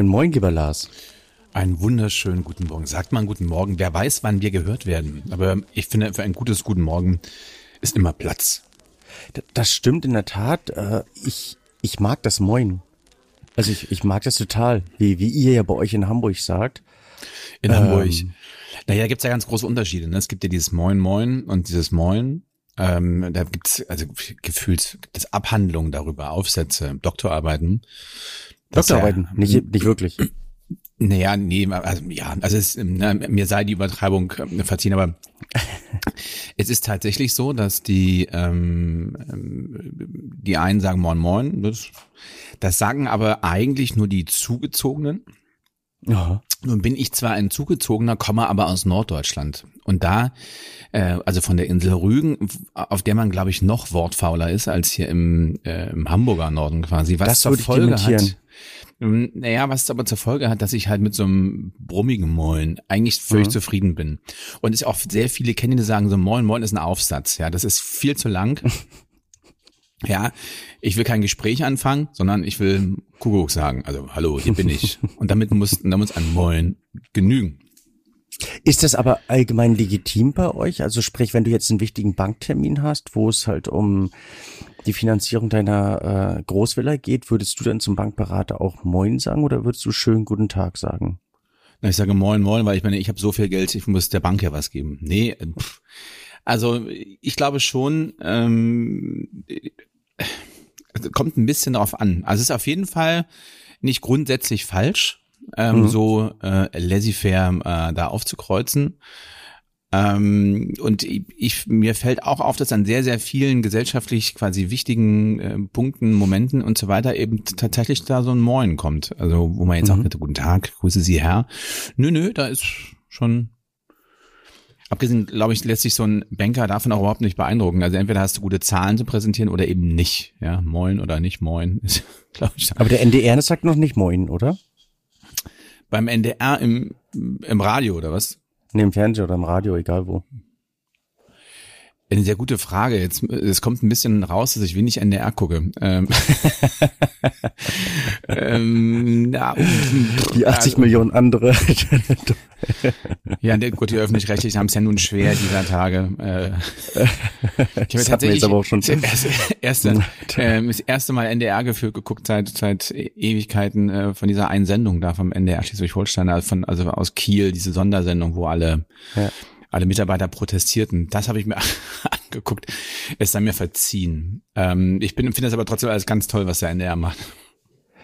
Moin Moin, lieber Lars. Einen wunderschönen guten Morgen. Sagt man guten Morgen. Wer weiß, wann wir gehört werden. Aber ich finde, für ein gutes guten Morgen ist immer Platz. Das stimmt in der Tat. Äh, ich, ich mag das Moin. Also ich, ich mag das total, wie, wie ihr ja bei euch in Hamburg sagt. In Hamburg. Ähm, naja, da gibt's ja ganz große Unterschiede. Ne? Es gibt ja dieses Moin Moin und dieses Moin. Ähm, da gibt's also gefühlt es Abhandlungen darüber, Aufsätze, Doktorarbeiten. Doktorarbeiten, ja, nicht, nicht wirklich. Naja, nee, also ja, also es, ne, mir sei die Übertreibung äh, verziehen, aber es ist tatsächlich so, dass die ähm, die einen sagen Moin Moin, das, das sagen aber eigentlich nur die Zugezogenen. Ja. Nun bin ich zwar ein Zugezogener, komme aber aus Norddeutschland. Und da, äh, also von der Insel Rügen, auf der man, glaube ich, noch wortfauler ist als hier im, äh, im Hamburger Norden quasi. Was das zur Folge hat. Ähm, naja, was es aber zur Folge hat, dass ich halt mit so einem brummigen Moin eigentlich völlig mhm. zufrieden bin. Und es auch sehr viele kennen, die sagen so Moin, Moin ist ein Aufsatz. Ja, das ist viel zu lang. ja, ich will kein Gespräch anfangen, sondern ich will Kuckuck sagen. Also, hallo, hier bin ich. Und damit muss, damit muss ein Moin genügen. Ist das aber allgemein legitim bei euch? Also sprich, wenn du jetzt einen wichtigen Banktermin hast, wo es halt um die Finanzierung deiner äh, Großvilla geht, würdest du dann zum Bankberater auch Moin sagen oder würdest du schön guten Tag sagen? Na, ich sage Moin Moin, weil ich meine, ich habe so viel Geld, ich muss der Bank ja was geben. Nee, äh, pff. also ich glaube schon, ähm, kommt ein bisschen drauf an. Also es ist auf jeden Fall nicht grundsätzlich falsch, ähm, mhm. so äh, laissez-faire äh, da aufzukreuzen. Ähm, und ich, ich, mir fällt auch auf, dass an sehr, sehr vielen gesellschaftlich quasi wichtigen äh, Punkten, Momenten und so weiter eben tatsächlich da so ein Moin kommt. Also wo man jetzt mhm. auch guten Tag, grüße Sie Herr. Nö, nö, da ist schon Abgesehen, glaube ich, lässt sich so ein Banker davon auch überhaupt nicht beeindrucken. Also entweder hast du gute Zahlen zu präsentieren oder eben nicht. Ja, moin oder nicht moin. Ist, ich, Aber der NDR sagt noch nicht moin, oder? Beim NDR im, im Radio oder was? Nee, im Fernsehen oder im Radio, egal wo. Eine sehr gute Frage. Jetzt, es kommt ein bisschen raus, dass ich wenig NDR gucke. Ähm, ähm, na, die 80 also, Millionen andere. ja, gut, die Öffentlich-Rechtlichen haben es ja nun schwer dieser Tage. Äh, ich habe tatsächlich aber auch schon das erste, äh, das erste Mal NDR geführt geguckt seit seit Ewigkeiten äh, von dieser einen Sendung da vom NDR Schleswig-Holstein, also von also aus Kiel, diese Sondersendung, wo alle ja alle Mitarbeiter protestierten. Das habe ich mir angeguckt. Es sei mir verziehen. Ähm, ich bin finde das aber trotzdem alles ganz toll, was der NDR macht.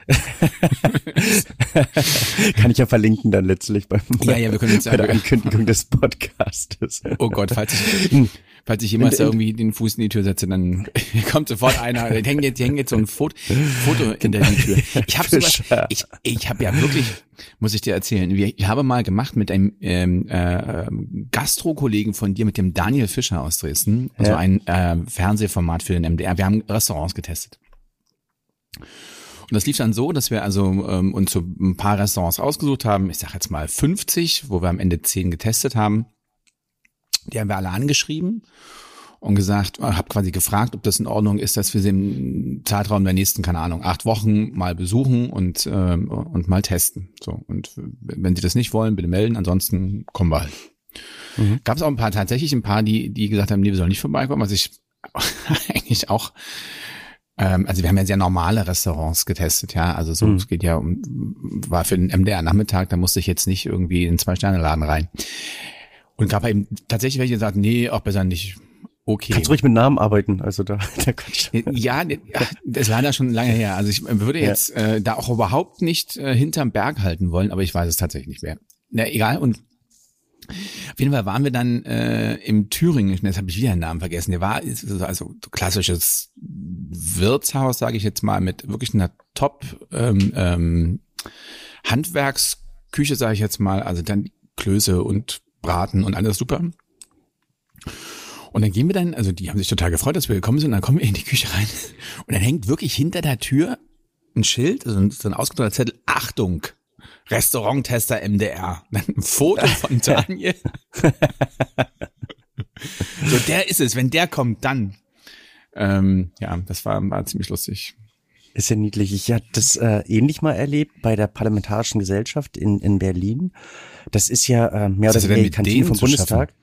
Kann ich ja verlinken dann letztlich beim, ja, ja, wir können bei der Ankündigung des Podcastes. Oh Gott, falls ich, falls ich jemals irgendwie den Fuß in die Tür setze, dann kommt sofort einer, die hängen jetzt, hängen jetzt so ein Foto, Foto hinter die Tür. Ich habe sowas, ich, ich habe ja wirklich, muss ich dir erzählen, ich habe mal gemacht mit einem ähm, äh, Gastro-Kollegen von dir, mit dem Daniel Fischer aus Dresden, also ja. ein äh, Fernsehformat für den MDR. Wir haben Restaurants getestet. Und das lief dann so, dass wir also ähm, uns so ein paar Restaurants ausgesucht haben. Ich sage jetzt mal 50, wo wir am Ende 10 getestet haben. Die haben wir alle angeschrieben und gesagt, habe quasi gefragt, ob das in Ordnung ist, dass wir sie im Zeitraum der nächsten, keine Ahnung, acht Wochen mal besuchen und ähm, und mal testen. So und wenn sie das nicht wollen, bitte melden. Ansonsten kommen wir halt. Mhm. Gab es auch ein paar tatsächlich ein paar, die die gesagt haben, nee, wir sollen nicht vorbeikommen, was ich eigentlich auch ähm, also wir haben ja sehr normale Restaurants getestet, ja. Also so, mhm. es geht ja um, war für den MDR-Nachmittag, da musste ich jetzt nicht irgendwie in zwei Sterne-Laden rein. Und gab eben tatsächlich welche, die sagten, nee, auch besser nicht. Okay. Kannst ruhig mit Namen arbeiten, also da, da kann ich. Ja, das ist leider schon lange her. Also ich würde jetzt ja. äh, da auch überhaupt nicht äh, hinterm Berg halten wollen, aber ich weiß es tatsächlich nicht mehr. Na, egal. Und auf jeden Fall waren wir dann äh, im Thüringen, jetzt habe ich wieder den Namen vergessen, der war also klassisches Wirtshaus, sage ich jetzt mal, mit wirklich einer Top ähm, ähm, Handwerksküche, sage ich jetzt mal, also dann Klöße und Braten und alles super. Und dann gehen wir dann, also die haben sich total gefreut, dass wir gekommen sind, und dann kommen wir in die Küche rein und dann hängt wirklich hinter der Tür ein Schild, also so ein ausgedruckter Zettel, Achtung, Restauranttester MDR. Ein Foto von Daniel. so, der ist es. Wenn der kommt, dann. Ähm, ja, das war, war ziemlich lustig. Ist ja niedlich. Ich hatte das äh, ähnlich mal erlebt bei der Parlamentarischen Gesellschaft in, in Berlin. Das ist ja äh, mehr oder weniger die Kantine vom Bundestag.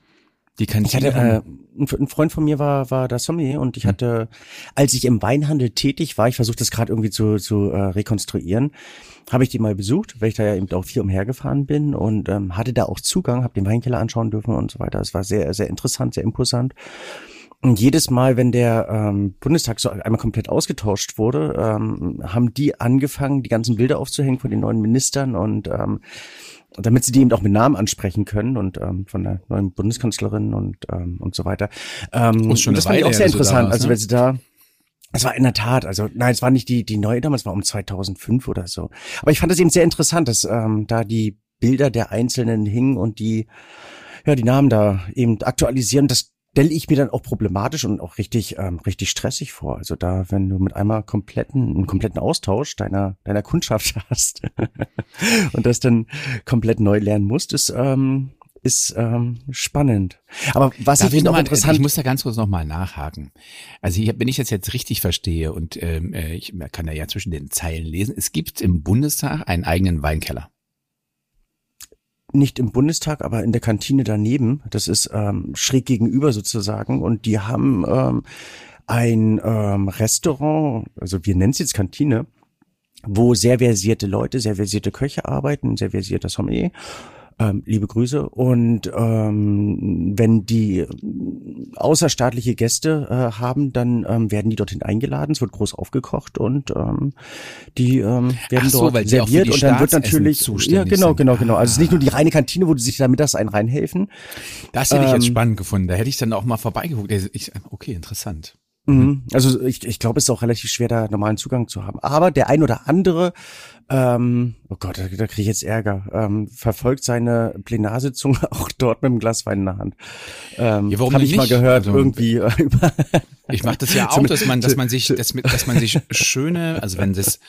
Die Kantine. Ich hatte, äh, ein Freund von mir war war da Sommelier und ich hm. hatte, als ich im Weinhandel tätig war, ich versuche das gerade irgendwie zu, zu äh, rekonstruieren, habe ich die mal besucht, weil ich da ja eben auch viel umhergefahren bin und ähm, hatte da auch Zugang, habe den Weinkeller anschauen dürfen und so weiter. Es war sehr sehr interessant, sehr imposant. Und jedes Mal, wenn der ähm, Bundestag so einmal komplett ausgetauscht wurde, ähm, haben die angefangen, die ganzen Bilder aufzuhängen von den neuen Ministern und ähm, damit sie die eben auch mit Namen ansprechen können und ähm, von der neuen Bundeskanzlerin und ähm, und so weiter. Ähm, und schon das fand ich auch sehr interessant. also ne? wenn sie da es war in der Tat, also nein, es war nicht die die neue damals, war um 2005 oder so. Aber ich fand es eben sehr interessant, dass ähm, da die Bilder der Einzelnen hingen und die ja die Namen da eben aktualisieren. Das stelle ich mir dann auch problematisch und auch richtig ähm, richtig stressig vor. Also da, wenn du mit einmal kompletten einen kompletten Austausch deiner deiner Kundschaft hast und das dann komplett neu lernen musst, ist ähm, ist ähm, spannend. Aber was Darf ich noch mal, interessant, ich muss da ganz kurz noch mal nachhaken. Also hier, wenn ich das jetzt richtig verstehe und ähm, äh, ich kann da ja zwischen den Zeilen lesen, es gibt im Bundestag einen eigenen Weinkeller nicht im Bundestag, aber in der Kantine daneben. Das ist ähm, schräg gegenüber sozusagen. Und die haben ähm, ein ähm, Restaurant, also wir nennen es jetzt Kantine, wo sehr versierte Leute, sehr versierte Köche arbeiten, sehr versierter Sommelier ähm, liebe Grüße. Und ähm, wenn die außerstaatliche Gäste äh, haben, dann ähm, werden die dorthin eingeladen. Es wird groß aufgekocht und ähm, die ähm, werden so, dort serviert und dann wird natürlich ja genau genau genau. Also es ist nicht nur die reine Kantine, wo die sich da mittags ein reinhelfen. Das hätte ich jetzt ähm, spannend gefunden. Da hätte ich dann auch mal vorbeigeguckt. Ich, okay, interessant. Mhm. Also ich, ich glaube, es ist auch relativ schwer, da normalen Zugang zu haben. Aber der ein oder andere ähm, oh Gott, da, da kriege ich jetzt Ärger, ähm, verfolgt seine Plenarsitzung auch dort mit einem Glas Wein in der Hand. Ähm, ja, Habe ich nicht? mal gehört, also, irgendwie äh, über. Ich mache das ja auch, dass man, dass man sich, dass, dass man sich schöne, also wenn das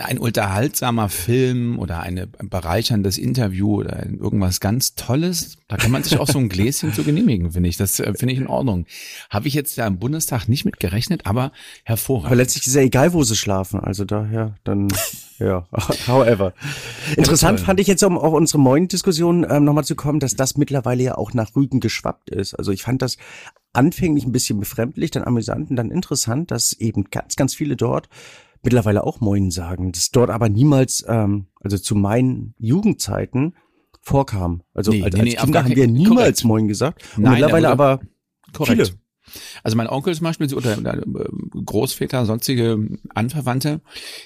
ein unterhaltsamer Film oder eine bereicherndes Interview oder irgendwas ganz Tolles, da kann man sich auch so ein Gläschen zu genehmigen, finde ich. Das äh, finde ich in Ordnung. Habe ich jetzt da im Bundestag nicht mit gerechnet, aber hervorragend. Aber letztlich ist ja egal, wo sie schlafen. Also daher dann. Ja, however. Interessant fand ich jetzt, um auf unsere Moin-Diskussion ähm, nochmal zu kommen, dass das mittlerweile ja auch nach Rügen geschwappt ist. Also ich fand das anfänglich ein bisschen befremdlich, dann amüsant und dann interessant, dass eben ganz, ganz viele dort mittlerweile auch Moin sagen. Das dort aber niemals, ähm, also zu meinen Jugendzeiten vorkam. Also nee, als, nee, als Kinder haben wir niemals korrekt. Moin gesagt. Und Nein, mittlerweile aber korrekt. viele. Also mein Onkel zum Beispiel oder äh, Großväter, sonstige Anverwandte,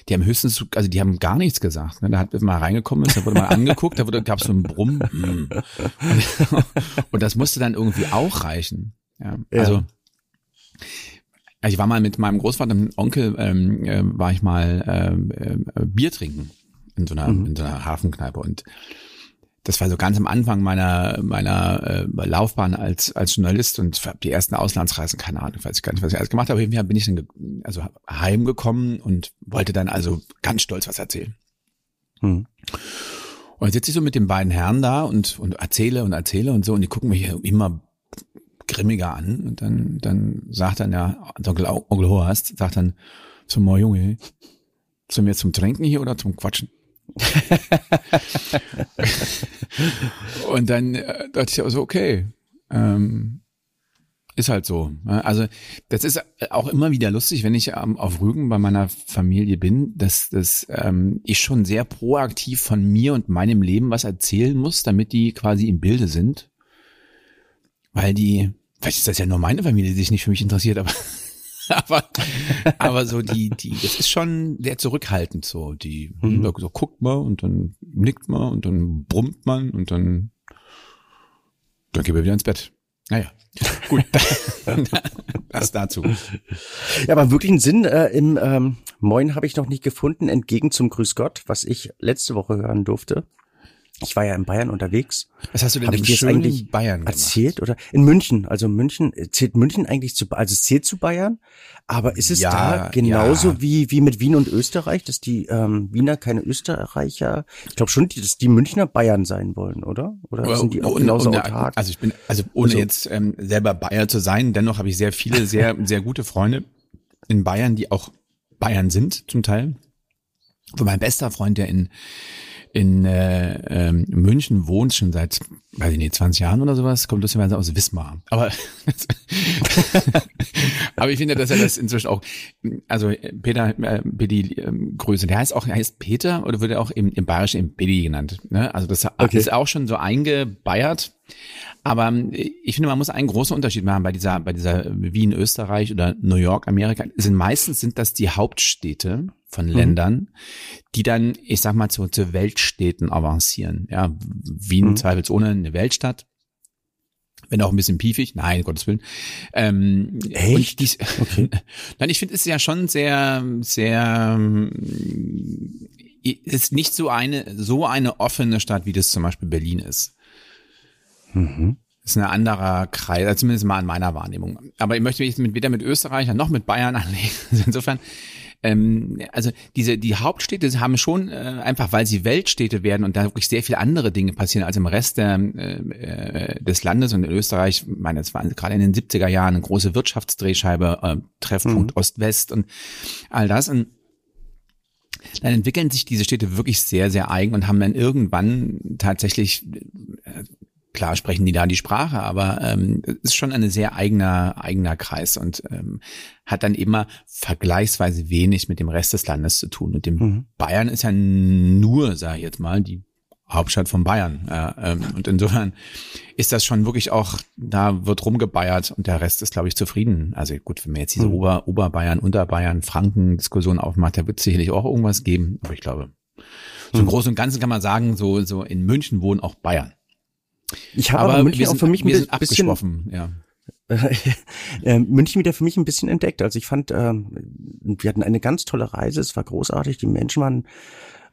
die haben höchstens, also die haben gar nichts gesagt. Ne? Da hat mal reingekommen ist, da wurde mal angeguckt, da wurde, gab es so einen Brumm. Hm. Und das musste dann irgendwie auch reichen. Ja, also also ich war mal mit meinem Großvater und Onkel, ähm, äh, war ich mal ähm, äh, Bier trinken in so einer, mhm. in so einer Hafenkneipe und das war so ganz am Anfang meiner meiner äh, Laufbahn als als Journalist und die ersten Auslandsreisen, keine Ahnung, weiß ich gar nicht, was ich alles gemacht habe. Auf bin ich dann also heimgekommen und wollte dann also ganz stolz was erzählen. Hm. Und jetzt sitze ich so mit den beiden Herren da und und erzähle und erzähle und so und die gucken mich immer grimmiger an und dann dann sagt dann ja Onkel Onkel Horst sagt dann zum so, Junge, zu mir zum Trinken hier oder zum Quatschen? und dann äh, dachte ich auch so, okay, ähm, ist halt so. Ne? Also das ist auch immer wieder lustig, wenn ich ähm, auf Rügen bei meiner Familie bin, dass, dass ähm, ich schon sehr proaktiv von mir und meinem Leben was erzählen muss, damit die quasi im Bilde sind. Weil die, vielleicht ist das ja nur meine Familie, die sich nicht für mich interessiert, aber aber, aber so die, die, das ist schon sehr zurückhaltend so. Die, mhm. so guckt man und dann nickt man und dann brummt man und dann, dann gehen wir wieder ins Bett. Naja, gut. das dazu. Ja, aber wirklich einen Sinn äh, im ähm, Moin habe ich noch nicht gefunden, entgegen zum Grüß Gott, was ich letzte Woche hören durfte. Ich war ja in Bayern unterwegs. Was hast du denn Hab ich eigentlich Bayern gemacht? erzählt oder in München? Also München zählt München eigentlich zu also es zählt zu Bayern, aber ist es ja, da genauso ja. wie wie mit Wien und Österreich, dass die ähm, Wiener keine Österreicher, ich glaube schon, dass die Münchner Bayern sein wollen, oder? Oder sind die auch genauso und, autark? Also ich bin also ohne also, jetzt ähm, selber Bayer zu sein, dennoch habe ich sehr viele sehr sehr gute Freunde in Bayern, die auch Bayern sind, zum Teil. Wo mein bester Freund, der in in äh, ähm, München wohnt schon seit, weiß ich nicht, 20 Jahren oder sowas, kommt lustigerweise aus Wismar. Aber, aber ich finde, dass er das inzwischen auch, also Peter äh, Bedi äh, Größe, der heißt auch, heißt Peter oder wird er auch im, im Bayerischen im Bedi genannt. Ne? Also das okay. ist auch schon so eingebeiert. Aber ich finde, man muss einen großen Unterschied machen bei dieser, bei dieser Wien, Österreich oder New York, Amerika. Sind meistens sind das die Hauptstädte von mhm. Ländern, die dann, ich sag mal, zu, zu Weltstädten avancieren. Ja, Wien mhm. zweifelsohne eine Weltstadt. Wenn auch ein bisschen piefig, nein, Gottes Willen. Ähm, Echt? Dies, okay. Nein, ich finde es ja schon sehr, sehr, ist nicht so eine, so eine offene Stadt, wie das zum Beispiel Berlin ist. Mhm. Das ist ein anderer Kreis, also zumindest mal in meiner Wahrnehmung. Aber ich möchte mich mit, weder mit Österreichern noch mit Bayern anlegen. Insofern ähm, also diese die Hauptstädte haben schon äh, einfach, weil sie Weltstädte werden und da wirklich sehr viele andere Dinge passieren als im Rest der, äh, äh des Landes und in Österreich, ich meine, es war gerade in den 70er Jahren eine große Wirtschaftsdrehscheibe, äh, Treffpunkt mhm. Ost-West und all das und dann entwickeln sich diese Städte wirklich sehr, sehr eigen und haben dann irgendwann tatsächlich äh, klar sprechen die da die Sprache, aber ähm, ist schon ein sehr eigener eigener Kreis und ähm, hat dann immer vergleichsweise wenig mit dem Rest des Landes zu tun. Und dem mhm. Bayern ist ja nur, sage ich jetzt mal, die Hauptstadt von Bayern. Äh, ähm, und insofern ist das schon wirklich auch, da wird rumgebeiert und der Rest ist, glaube ich, zufrieden. Also gut, wenn man jetzt diese mhm. Ober, Oberbayern, Unterbayern, Franken-Diskussion aufmacht, da wird es sicherlich auch irgendwas geben. Aber ich glaube, so im mhm. Großen und Ganzen kann man sagen, so, so in München wohnen auch Bayern. Ich habe aber, München sind, auch für mich ein bisschen, ja. Äh, München wieder für mich ein bisschen entdeckt. Also ich fand, äh, wir hatten eine ganz tolle Reise, es war großartig, die Menschen waren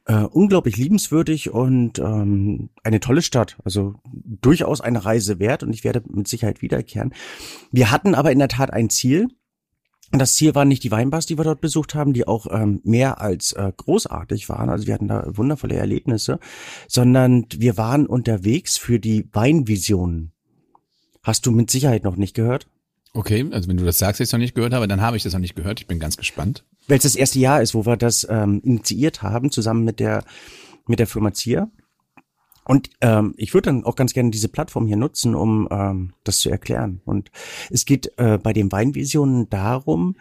äh, unglaublich liebenswürdig und ähm, eine tolle Stadt. Also durchaus eine Reise wert und ich werde mit Sicherheit wiederkehren. Wir hatten aber in der Tat ein Ziel. Und das Ziel waren nicht die Weinbars, die wir dort besucht haben, die auch ähm, mehr als äh, großartig waren. Also wir hatten da wundervolle Erlebnisse, sondern wir waren unterwegs für die Weinvisionen. Hast du mit Sicherheit noch nicht gehört? Okay, also wenn du das sagst, ich es noch nicht gehört habe, dann habe ich das noch nicht gehört. Ich bin ganz gespannt. Weil es das erste Jahr ist, wo wir das ähm, initiiert haben, zusammen mit der mit der Firma Zier. Und ähm, ich würde dann auch ganz gerne diese Plattform hier nutzen, um ähm, das zu erklären. Und es geht äh, bei den Weinvisionen darum,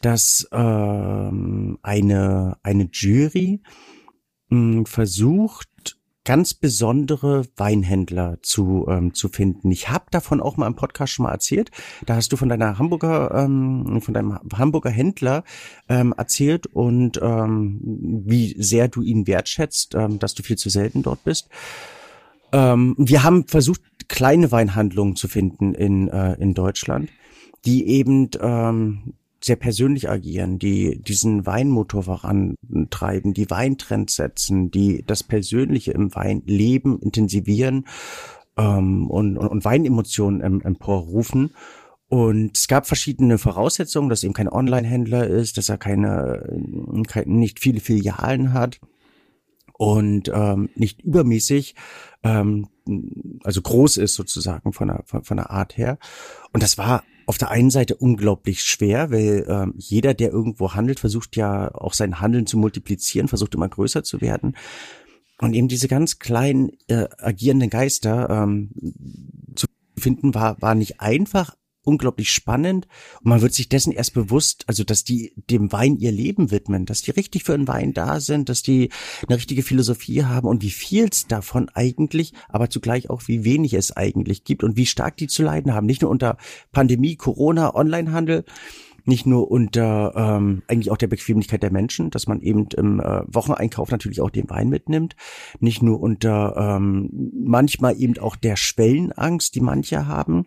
dass ähm, eine, eine Jury mh, hm, versucht, ganz besondere Weinhändler zu, ähm, zu finden. Ich habe davon auch mal im Podcast schon mal erzählt. Da hast du von deiner Hamburger, ähm, von deinem Hamburger Händler ähm, erzählt und ähm, wie sehr du ihn wertschätzt, ähm, dass du viel zu selten dort bist. Ähm, wir haben versucht, kleine Weinhandlungen zu finden in, äh, in Deutschland, die eben ähm, sehr persönlich agieren, die diesen Weinmotor vorantreiben, die Weintrends setzen, die das Persönliche im Wein leben, intensivieren ähm, und, und, und Weinemotionen em, emporrufen. Und es gab verschiedene Voraussetzungen, dass eben kein Online-Händler ist, dass er keine, keine nicht viele Filialen hat und ähm, nicht übermäßig, ähm, also groß ist sozusagen von der, von, von der Art her. Und das war auf der einen Seite unglaublich schwer, weil äh, jeder, der irgendwo handelt, versucht ja auch sein Handeln zu multiplizieren, versucht immer größer zu werden. Und eben diese ganz kleinen äh, agierenden Geister ähm, zu finden, war, war nicht einfach, unglaublich spannend. Und man wird sich dessen erst bewusst, also dass die dem Wein ihr Leben widmen, dass die richtig für einen Wein da sind, dass die eine richtige Philosophie haben und wie viel es davon eigentlich, aber zugleich auch wie wenig es eigentlich gibt und wie stark die zu leiden haben, nicht nur unter Pandemie, Corona, Onlinehandel, nicht nur unter ähm, eigentlich auch der Bequemlichkeit der Menschen, dass man eben im äh, Wocheneinkauf natürlich auch den Wein mitnimmt, nicht nur unter ähm, manchmal eben auch der Schwellenangst, die manche haben,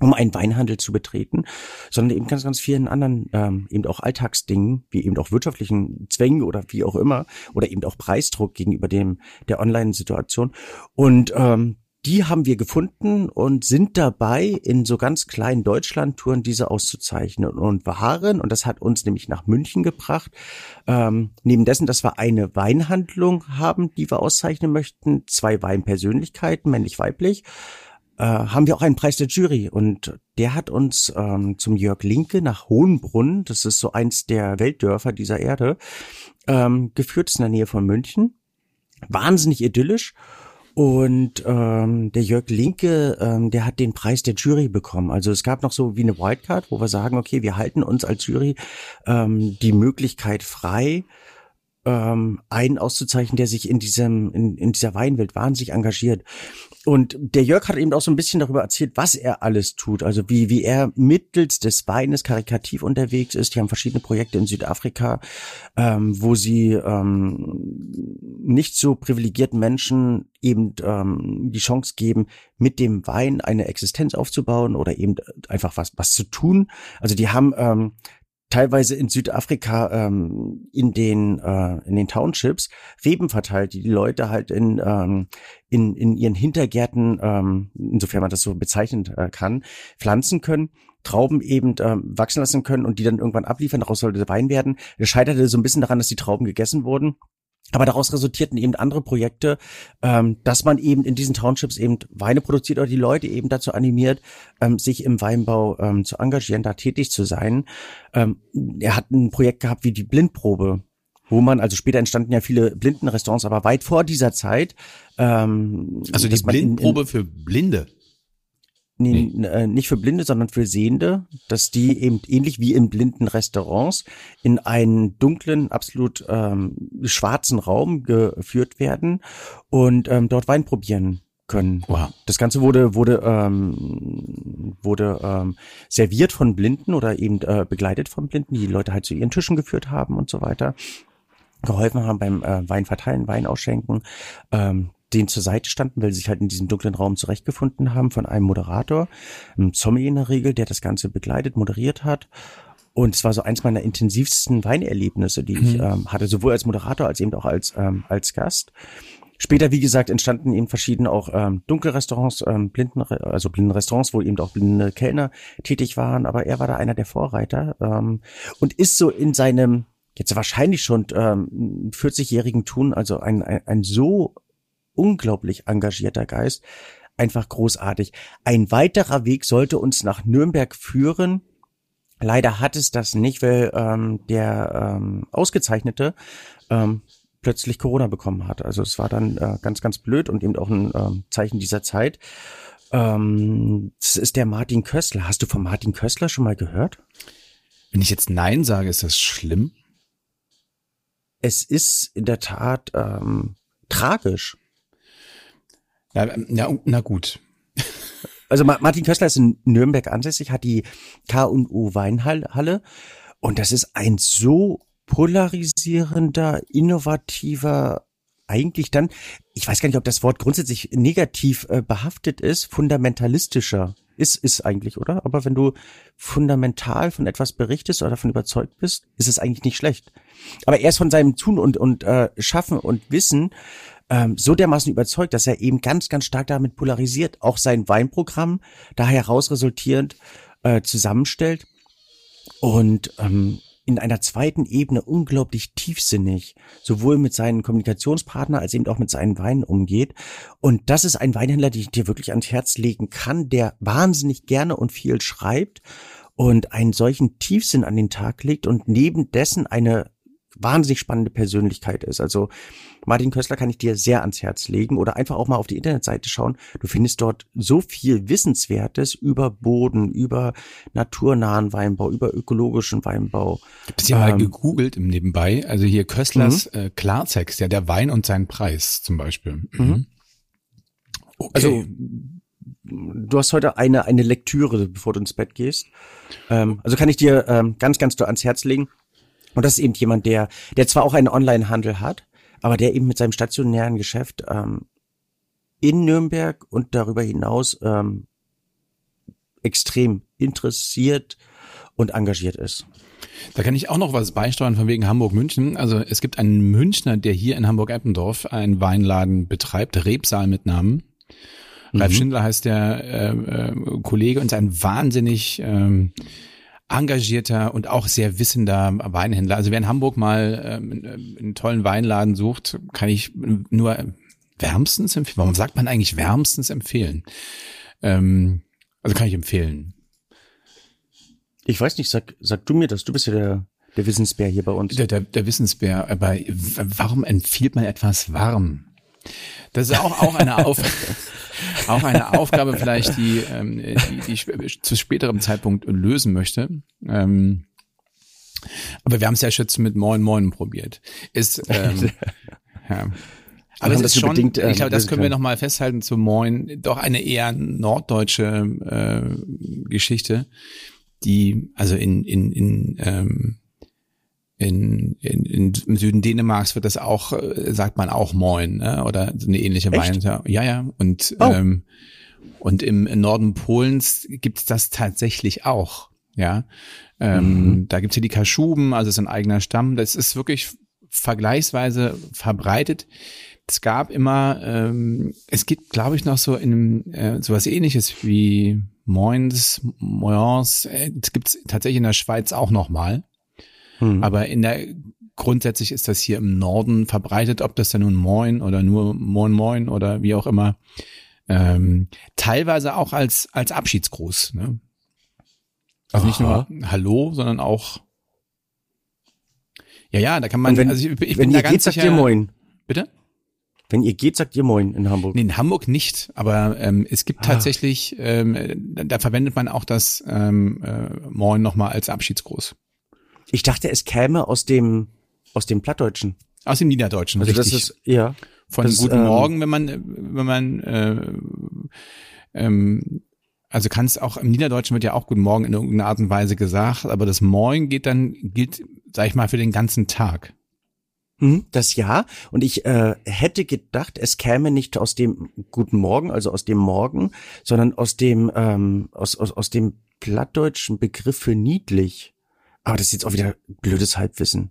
um einen Weinhandel zu betreten, sondern eben ganz, ganz vielen anderen, ähm, eben auch Alltagsdingen, wie eben auch wirtschaftlichen Zwängen oder wie auch immer, oder eben auch Preisdruck gegenüber dem der Online-Situation. Und ähm, die haben wir gefunden und sind dabei, in so ganz kleinen Deutschlandtouren diese auszuzeichnen und waren, und das hat uns nämlich nach München gebracht, ähm, neben dessen, dass wir eine Weinhandlung haben, die wir auszeichnen möchten, zwei Weinpersönlichkeiten, männlich-weiblich, äh, haben wir auch einen Preis der Jury und der hat uns ähm, zum Jörg Linke nach Hohenbrunn, das ist so eins der Weltdörfer dieser Erde, ähm, geführt, ist in der Nähe von München. Wahnsinnig idyllisch. Und ähm, der Jörg Linke, ähm, der hat den Preis der Jury bekommen. Also es gab noch so wie eine Wildcard, wo wir sagen, okay, wir halten uns als Jury ähm, die Möglichkeit frei, ähm, einen auszuzeichnen, der sich in diesem in, in dieser Weinwelt wahnsinnig engagiert. Und der Jörg hat eben auch so ein bisschen darüber erzählt, was er alles tut. Also wie, wie er mittels des Weines karikativ unterwegs ist. Die haben verschiedene Projekte in Südafrika, ähm, wo sie ähm, nicht so privilegierten Menschen eben ähm, die Chance geben, mit dem Wein eine Existenz aufzubauen oder eben einfach was, was zu tun. Also die haben ähm, teilweise in Südafrika ähm, in den äh, in den Townships Reben verteilt, die die Leute halt in ähm, in in ihren Hintergärten, ähm, insofern man das so bezeichnen äh, kann, pflanzen können. Trauben eben äh, wachsen lassen können und die dann irgendwann abliefern, daraus sollte Wein werden. Das scheiterte so ein bisschen daran, dass die Trauben gegessen wurden aber daraus resultierten eben andere Projekte, ähm, dass man eben in diesen Townships eben Weine produziert oder die Leute eben dazu animiert, ähm, sich im Weinbau ähm, zu engagieren, da tätig zu sein. Ähm, er hat ein Projekt gehabt wie die Blindprobe, wo man, also später entstanden ja viele Blindenrestaurants, aber weit vor dieser Zeit. Ähm, also die Blindprobe in, in, für Blinde. Nee, nee. Äh, nicht für Blinde, sondern für Sehende, dass die eben ähnlich wie in blinden Restaurants in einen dunklen, absolut ähm, schwarzen Raum geführt werden und ähm, dort Wein probieren können. Wow. Das Ganze wurde wurde ähm, wurde ähm, serviert von Blinden oder eben äh, begleitet von Blinden, die, die Leute halt zu ihren Tischen geführt haben und so weiter geholfen haben beim äh, Wein verteilen, Wein ausschenken. Ähm, denen zur Seite standen, weil sie sich halt in diesem dunklen Raum zurechtgefunden haben von einem Moderator, einem Zombie in der Regel, der das Ganze begleitet, moderiert hat. Und es war so eins meiner intensivsten Weinerlebnisse, die mhm. ich ähm, hatte, sowohl als Moderator als eben auch als, ähm, als Gast. Später, wie gesagt, entstanden eben verschiedene auch ähm, Dunkelrestaurants, ähm, blinden, also blinde Restaurants, wo eben auch blinde Kellner tätig waren. Aber er war da einer der Vorreiter ähm, und ist so in seinem jetzt wahrscheinlich schon ähm, 40-jährigen Tun, also ein, ein, ein so unglaublich engagierter Geist, einfach großartig. Ein weiterer Weg sollte uns nach Nürnberg führen. Leider hat es das nicht, weil ähm, der ähm, Ausgezeichnete ähm, plötzlich Corona bekommen hat. Also es war dann äh, ganz, ganz blöd und eben auch ein ähm, Zeichen dieser Zeit. Ähm, das ist der Martin Kössler. Hast du von Martin Kössler schon mal gehört? Wenn ich jetzt Nein sage, ist das schlimm? Es ist in der Tat ähm, tragisch. Ja, ja na gut. Also Martin Köstler ist in Nürnberg ansässig, hat die K&U Weinhalle und das ist ein so polarisierender, innovativer, eigentlich dann, ich weiß gar nicht, ob das Wort grundsätzlich negativ äh, behaftet ist, fundamentalistischer ist, ist eigentlich, oder? Aber wenn du fundamental von etwas berichtest oder davon überzeugt bist, ist es eigentlich nicht schlecht. Aber erst von seinem Tun und, und äh, Schaffen und Wissen ähm, so dermaßen überzeugt, dass er eben ganz, ganz stark damit polarisiert, auch sein Weinprogramm da heraus resultierend äh, zusammenstellt und ähm, in einer zweiten Ebene unglaublich tiefsinnig, sowohl mit seinen Kommunikationspartnern als eben auch mit seinen Weinen umgeht. Und das ist ein Weinhändler, den ich dir wirklich ans Herz legen kann, der wahnsinnig gerne und viel schreibt und einen solchen Tiefsinn an den Tag legt und neben dessen eine wahnsinnig spannende Persönlichkeit ist. Also Martin Köstler kann ich dir sehr ans Herz legen oder einfach auch mal auf die Internetseite schauen. Du findest dort so viel Wissenswertes über Boden, über naturnahen Weinbau, über ökologischen Weinbau. Ich habe ja ähm, mal gegoogelt im Nebenbei. Also hier Köstlers mhm. äh, Klartext, ja der Wein und sein Preis zum Beispiel. Mhm. mhm. Okay. Also du hast heute eine eine Lektüre, bevor du ins Bett gehst. Ähm, also kann ich dir ähm, ganz ganz ans Herz legen. Und das ist eben jemand, der, der zwar auch einen Online-Handel hat, aber der eben mit seinem stationären Geschäft ähm, in Nürnberg und darüber hinaus ähm, extrem interessiert und engagiert ist. Da kann ich auch noch was beisteuern von wegen Hamburg-München. Also es gibt einen Münchner, der hier in Hamburg-Eppendorf einen Weinladen betreibt, Rebsaal mit Namen. Mhm. Ralf Schindler heißt der äh, äh, Kollege und ist ein wahnsinnig ähm, engagierter und auch sehr wissender Weinhändler. Also wer in Hamburg mal ähm, einen tollen Weinladen sucht, kann ich nur wärmstens empfehlen. Warum sagt man eigentlich wärmstens empfehlen? Ähm, also kann ich empfehlen. Ich weiß nicht, sag, sag du mir das, du bist ja der, der Wissensbär hier bei uns. Der, der, der Wissensbär, aber warum empfiehlt man etwas warm? Das ist auch, auch eine Auf auch eine Aufgabe vielleicht, die, ähm, die, die ich zu späterem Zeitpunkt lösen möchte. Ähm, aber wir haben es ja schon mit Moin Moin probiert. Ist ähm, ja. Aber es ist schon, bedingt, äh, ich glaube, das können wir nochmal festhalten zu Moin, doch eine eher norddeutsche äh, Geschichte, die also in in in ähm, in, in, in, im Süden Dänemarks wird das auch, äh, sagt man auch Moin, ne? oder eine ähnliche Wein. Ja, ja. Und, oh. ähm, und im, Norden Polens gibt's das tatsächlich auch. Ja, ähm, mhm. da gibt's ja die Kaschuben, also ist ein eigener Stamm. Das ist wirklich vergleichsweise verbreitet. Es gab immer, ähm, es gibt, glaube ich, noch so in äh, sowas ähnliches wie Moins, Moyens, äh, es gibt's tatsächlich in der Schweiz auch noch mal. Hm. Aber in der grundsätzlich ist das hier im Norden verbreitet, ob das dann nun Moin oder nur Moin Moin oder wie auch immer. Ähm, teilweise auch als als Abschiedsgruß. Ne? Also nicht nur Hallo, sondern auch ja, ja, da kann man. wenn, also ich, ich wenn bin ihr da geht, sagt ihr Moin. Bitte? Wenn ihr geht, sagt ihr Moin in Hamburg. Nee, in Hamburg nicht, aber ähm, es gibt ah. tatsächlich, ähm, da, da verwendet man auch das ähm, äh, Moin nochmal als Abschiedsgruß. Ich dachte, es käme aus dem, aus dem Plattdeutschen. Aus dem Niederdeutschen, also richtig. Das ist, ja. Von das, Guten ähm, Morgen, wenn man, wenn man, äh, ähm, also kannst auch im Niederdeutschen wird ja auch Guten Morgen in irgendeiner Art und Weise gesagt, aber das Moin geht dann, gilt, sag ich mal, für den ganzen Tag. Hm, das ja. Und ich äh, hätte gedacht, es käme nicht aus dem Guten Morgen, also aus dem Morgen, sondern aus dem, ähm, aus, aus, aus dem plattdeutschen Begriff für niedlich. Aber das ist jetzt auch wieder blödes Halbwissen.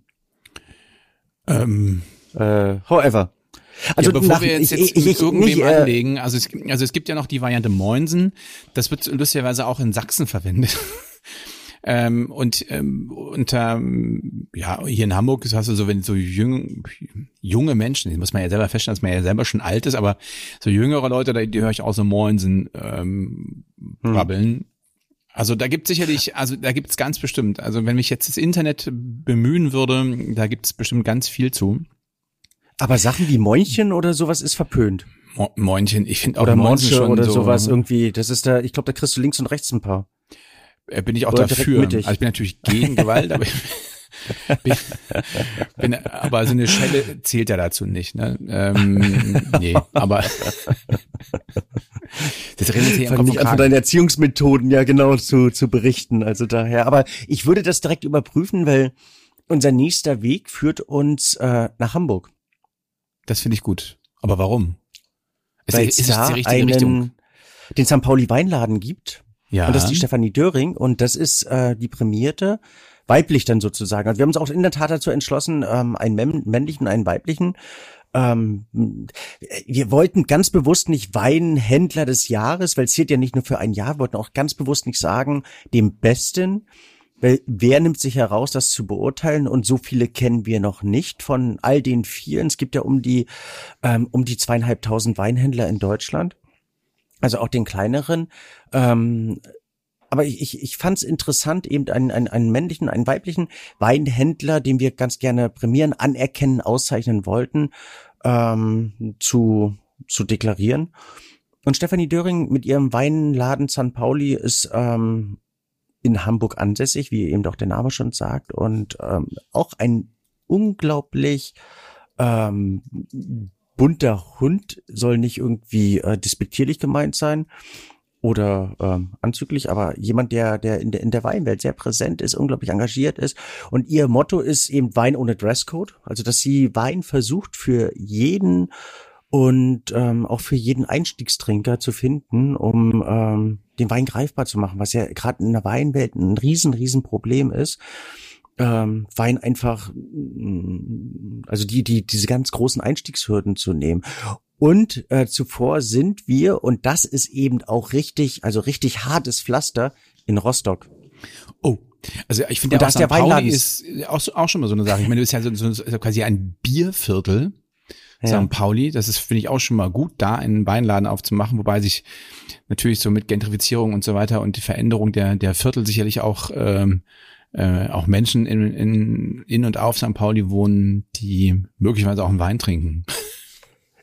Ähm. Äh, however. Also ja, bevor nach, wir jetzt, jetzt ich, ich, irgendwem nicht, äh, anlegen, also es, also es gibt ja noch die Variante Moinsen, das wird lustigerweise auch in Sachsen verwendet. ähm, und ähm, unter, ja, hier in Hamburg hast du so, wenn so jüng, junge Menschen, die muss man ja selber feststellen, dass man ja selber schon alt ist, aber so jüngere Leute, die, die höre ich auch so Moinsen ähm, hm. brabbeln. Also da gibt sicherlich, also da gibt's ganz bestimmt, also wenn mich jetzt das Internet bemühen würde, da gibt's bestimmt ganz viel zu. Aber Sachen wie Moinchen oder sowas ist verpönt. Mo Moinchen, ich finde auch oder Monche schon oder so sowas irgendwie. Das ist da, ich glaube, da kriegst du links und rechts ein paar. Äh, bin ich auch oder dafür. Also ich bin natürlich gegen Gewalt, aber ich bin, bin, aber so eine Schelle zählt ja dazu nicht. Ne? Ähm, nee, aber das redet hier nicht an von deinen Erziehungsmethoden ja genau zu, zu berichten. Also daher, aber ich würde das direkt überprüfen, weil unser nächster Weg führt uns äh, nach Hamburg. Das finde ich gut. Aber warum? Weil es, ist da die einen, Richtung? den St. Pauli Weinladen gibt. Ja. Und das ist die Stefanie Döring und das ist äh, die prämierte weiblich dann sozusagen. Also wir haben uns auch in der Tat dazu entschlossen, ähm, einen männlichen, einen weiblichen ähm, wir wollten ganz bewusst nicht Weinhändler des Jahres, weil es zählt ja nicht nur für ein Jahr, wir wollten auch ganz bewusst nicht sagen, dem Besten, weil wer nimmt sich heraus, das zu beurteilen? Und so viele kennen wir noch nicht von all den vielen. Es gibt ja um die ähm, um die zweieinhalbtausend Weinhändler in Deutschland, also auch den kleineren. Ähm, aber ich, ich, ich fand es interessant, eben einen, einen, einen männlichen, einen weiblichen Weinhändler, den wir ganz gerne prämieren, anerkennen, auszeichnen wollten, ähm, zu, zu deklarieren. Und Stefanie Döring mit ihrem Weinladen San Pauli ist ähm, in Hamburg ansässig, wie eben doch der Name schon sagt, und ähm, auch ein unglaublich ähm, bunter Hund soll nicht irgendwie äh, despektierlich gemeint sein oder ähm, anzüglich, aber jemand, der, der in der, in der Weinwelt sehr präsent ist, unglaublich engagiert ist. Und ihr Motto ist eben Wein ohne Dresscode. Also, dass sie Wein versucht für jeden und ähm, auch für jeden Einstiegstrinker zu finden, um ähm, den Wein greifbar zu machen, was ja gerade in der Weinwelt ein riesen, riesen Problem ist. Ähm, Wein einfach, also die, die, diese ganz großen Einstiegshürden zu nehmen. Und äh, zuvor sind wir, und das ist eben auch richtig, also richtig hartes Pflaster in Rostock. Oh, also ich finde, ja, der Weinladen ist auch, auch schon mal so eine Sache. Ich meine, du bist ja so, so, so quasi ein Bierviertel. ja. St. Pauli. Das ist, finde ich, auch schon mal gut, da einen Weinladen aufzumachen, wobei sich natürlich so mit Gentrifizierung und so weiter und die Veränderung der, der Viertel sicherlich auch, ähm, äh, auch Menschen in, in, in und auf St. Pauli wohnen, die möglicherweise auch einen Wein trinken.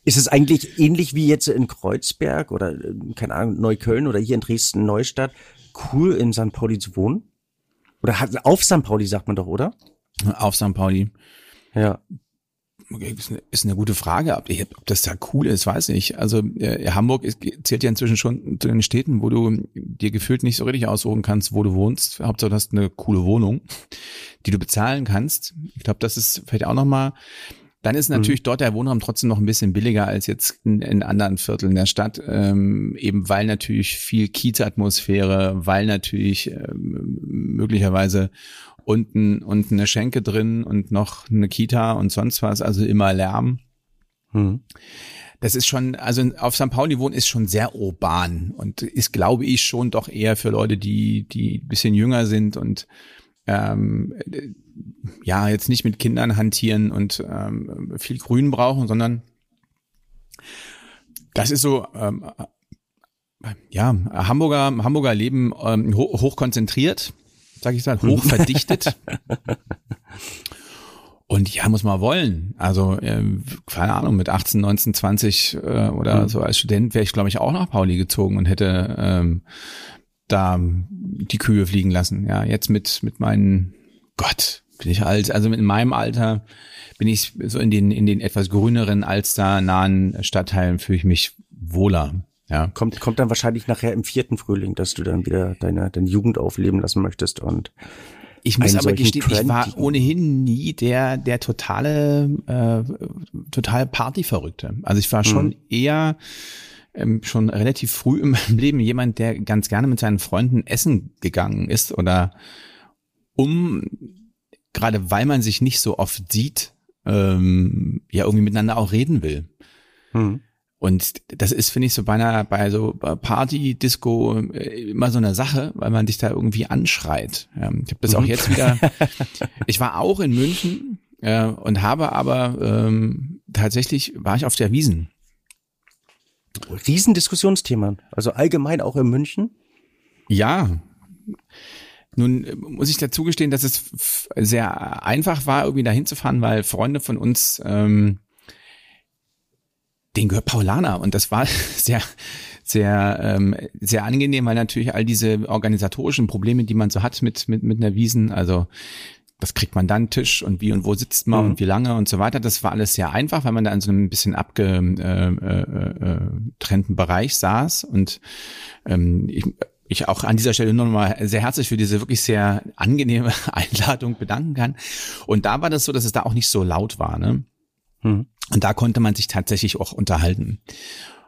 Ist es eigentlich ähnlich wie jetzt in Kreuzberg oder, äh, keine Ahnung, Neukölln oder hier in Dresden, Neustadt, cool in St. Pauli zu wohnen? Oder auf St. Pauli sagt man doch, oder? Auf St. Pauli. Ja. Ist eine, ist eine gute Frage, ob, ob das da cool ist, weiß ich. Also äh, Hamburg ist, zählt ja inzwischen schon zu den Städten, wo du dir gefühlt nicht so richtig aussuchen kannst, wo du wohnst. Hauptsache du hast eine coole Wohnung, die du bezahlen kannst. Ich glaube, das ist vielleicht auch nochmal dann ist natürlich mhm. dort der Wohnraum trotzdem noch ein bisschen billiger als jetzt in, in anderen Vierteln der Stadt, ähm, eben weil natürlich viel Kiez-Atmosphäre, weil natürlich ähm, möglicherweise unten, unten eine Schenke drin und noch eine Kita und sonst was, also immer Lärm. Mhm. Das ist schon, also auf St. Pauli wohnen ist schon sehr urban und ist, glaube ich, schon doch eher für Leute, die, die bisschen jünger sind und ähm, ja, jetzt nicht mit Kindern hantieren und ähm, viel Grün brauchen, sondern das ist so, ähm, ja, Hamburger, Hamburger Leben ähm, hoch, hoch konzentriert, sag ich mal, hoch verdichtet. Und ja, muss man wollen. Also, äh, keine Ahnung, mit 18, 19, 20 äh, oder mhm. so als Student wäre ich, glaube ich, auch nach Pauli gezogen und hätte ähm, da die Kühe fliegen lassen. Ja, jetzt mit, mit meinen, Gott, bin ich alt. Also in meinem Alter bin ich so in den, in den etwas grüneren, Alster-nahen Stadtteilen fühle ich mich wohler. Ja. Kommt, kommt dann wahrscheinlich nachher im vierten Frühling, dass du dann wieder deine, deine Jugend aufleben lassen möchtest und ich muss aber gestehen, ich war ohnehin nie der, der totale, äh, total Partyverrückte. Also ich war schon hm. eher ähm, schon relativ früh in meinem Leben jemand, der ganz gerne mit seinen Freunden essen gegangen ist oder um gerade weil man sich nicht so oft sieht, ähm, ja irgendwie miteinander auch reden will. Hm. Und das ist, finde ich, so bei einer, bei so Party, Disco äh, immer so eine Sache, weil man dich da irgendwie anschreit. Ähm, ich habe das auch mhm. jetzt wieder. ich war auch in München äh, und habe aber ähm, tatsächlich war ich auf der Wiesen. Riesendiskussionsthema. Also allgemein auch in München. Ja. Nun äh, muss ich dazu gestehen, dass es sehr einfach war, irgendwie da hinzufahren, weil Freunde von uns, ähm, den gehört Paulaner und das war sehr, sehr, ähm, sehr angenehm, weil natürlich all diese organisatorischen Probleme, die man so hat mit, mit, mit einer Wiesen, also das kriegt man dann Tisch und wie und wo sitzt man mhm. und wie lange und so weiter. Das war alles sehr einfach, weil man da in so einem bisschen abgetrennten äh, äh, äh, Bereich saß und ähm, ich, ich auch an dieser Stelle nur noch mal sehr herzlich für diese wirklich sehr angenehme Einladung bedanken kann. Und da war das so, dass es da auch nicht so laut war. Ne? Hm. Und da konnte man sich tatsächlich auch unterhalten.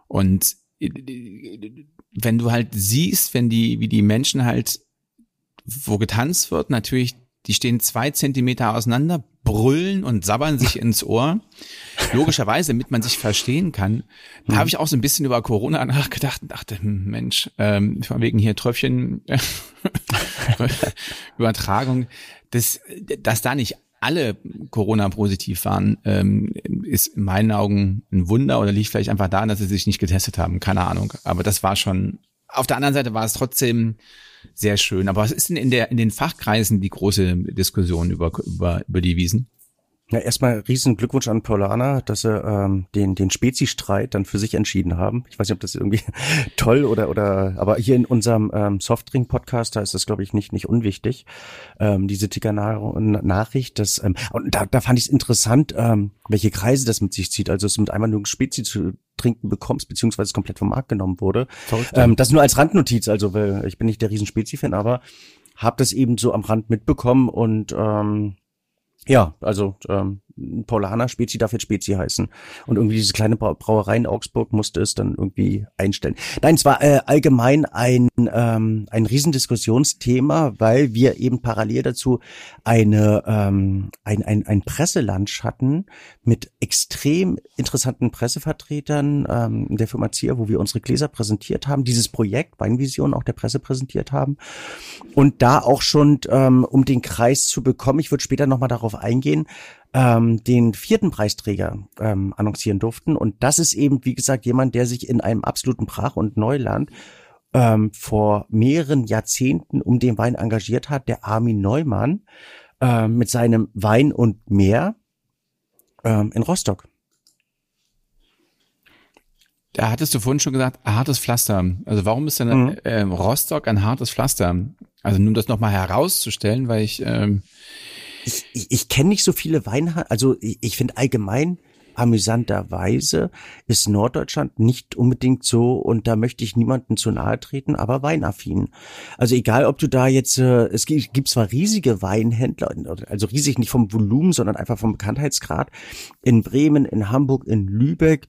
Und wenn du halt siehst, wenn die, wie die Menschen halt, wo getanzt wird, natürlich die stehen zwei Zentimeter auseinander, brüllen und sabbern sich ins Ohr. Logischerweise, damit man sich verstehen kann. Da habe ich auch so ein bisschen über Corona nachgedacht und dachte, hm, Mensch, ähm, von wegen hier Tröpfchen Übertragung, dass, dass da nicht alle Corona-positiv waren, ähm, ist in meinen Augen ein Wunder oder liegt vielleicht einfach daran, dass sie sich nicht getestet haben. Keine Ahnung. Aber das war schon. Auf der anderen Seite war es trotzdem sehr schön. Aber was ist denn in der in den Fachkreisen die große Diskussion über über, über die Wiesen? Ja, erstmal riesen Glückwunsch an Paulana, dass sie ähm, den den Spezi-Streit dann für sich entschieden haben. Ich weiß nicht, ob das irgendwie toll oder oder aber hier in unserem ähm, Softdrink-Podcast, da ist das glaube ich nicht nicht unwichtig. Ähm, diese Ticker-Nachricht, das ähm, und da, da fand ich es interessant, ähm, welche Kreise das mit sich zieht. Also es mit einmal nur Spezi zu trinken bekommst, beziehungsweise es komplett vom Markt genommen wurde. ähm, das nur als Randnotiz, also weil ich bin nicht der riesen Spezi-Fan, aber habe das eben so am Rand mitbekommen und ähm, ja, also ähm, Paulaner Spezi darf jetzt Spezi heißen. Und irgendwie diese kleine Brauerei in Augsburg musste es dann irgendwie einstellen. Nein, es war äh, allgemein ein, ähm, ein Riesendiskussionsthema, weil wir eben parallel dazu eine, ähm, ein, ein, ein Presselunch hatten mit extrem interessanten Pressevertretern ähm, der Firma Zier, wo wir unsere Gläser präsentiert haben, dieses Projekt Weinvision auch der Presse präsentiert haben. Und da auch schon, ähm, um den Kreis zu bekommen, ich würde später nochmal darauf eingehen, ähm, den vierten Preisträger ähm, annoncieren durften. Und das ist eben, wie gesagt, jemand, der sich in einem absoluten Brach- und Neuland ähm, vor mehreren Jahrzehnten um den Wein engagiert hat, der Armin Neumann äh, mit seinem Wein und Meer ähm, in Rostock. Da hattest du vorhin schon gesagt, hartes Pflaster. Also warum ist denn mhm. äh, Rostock ein hartes Pflaster? Also nur das nochmal herauszustellen, weil ich ähm ich, ich, ich kenne nicht so viele Weinhandel, also ich, ich finde allgemein amüsanterweise ist Norddeutschland nicht unbedingt so und da möchte ich niemanden zu nahe treten, aber weinaffin. Also egal, ob du da jetzt, äh, es gibt zwar riesige Weinhändler, also riesig nicht vom Volumen, sondern einfach vom Bekanntheitsgrad in Bremen, in Hamburg, in Lübeck,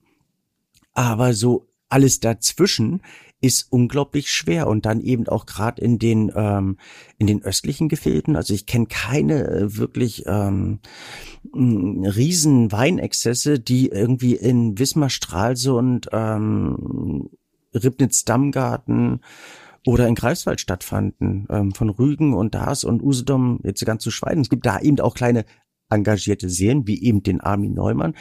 aber so alles dazwischen ist unglaublich schwer und dann eben auch gerade in den ähm, in den östlichen Gefilden. Also ich kenne keine äh, wirklich ähm, riesen Weinexzesse, die irgendwie in Wismar, Stralsund, ähm, Ribnitz-Dammgarten oder in Greifswald stattfanden, ähm, von Rügen und Dars und Usedom jetzt ganz zu schweigen. Es gibt da eben auch kleine engagierte Serien, wie eben den Armin Neumann,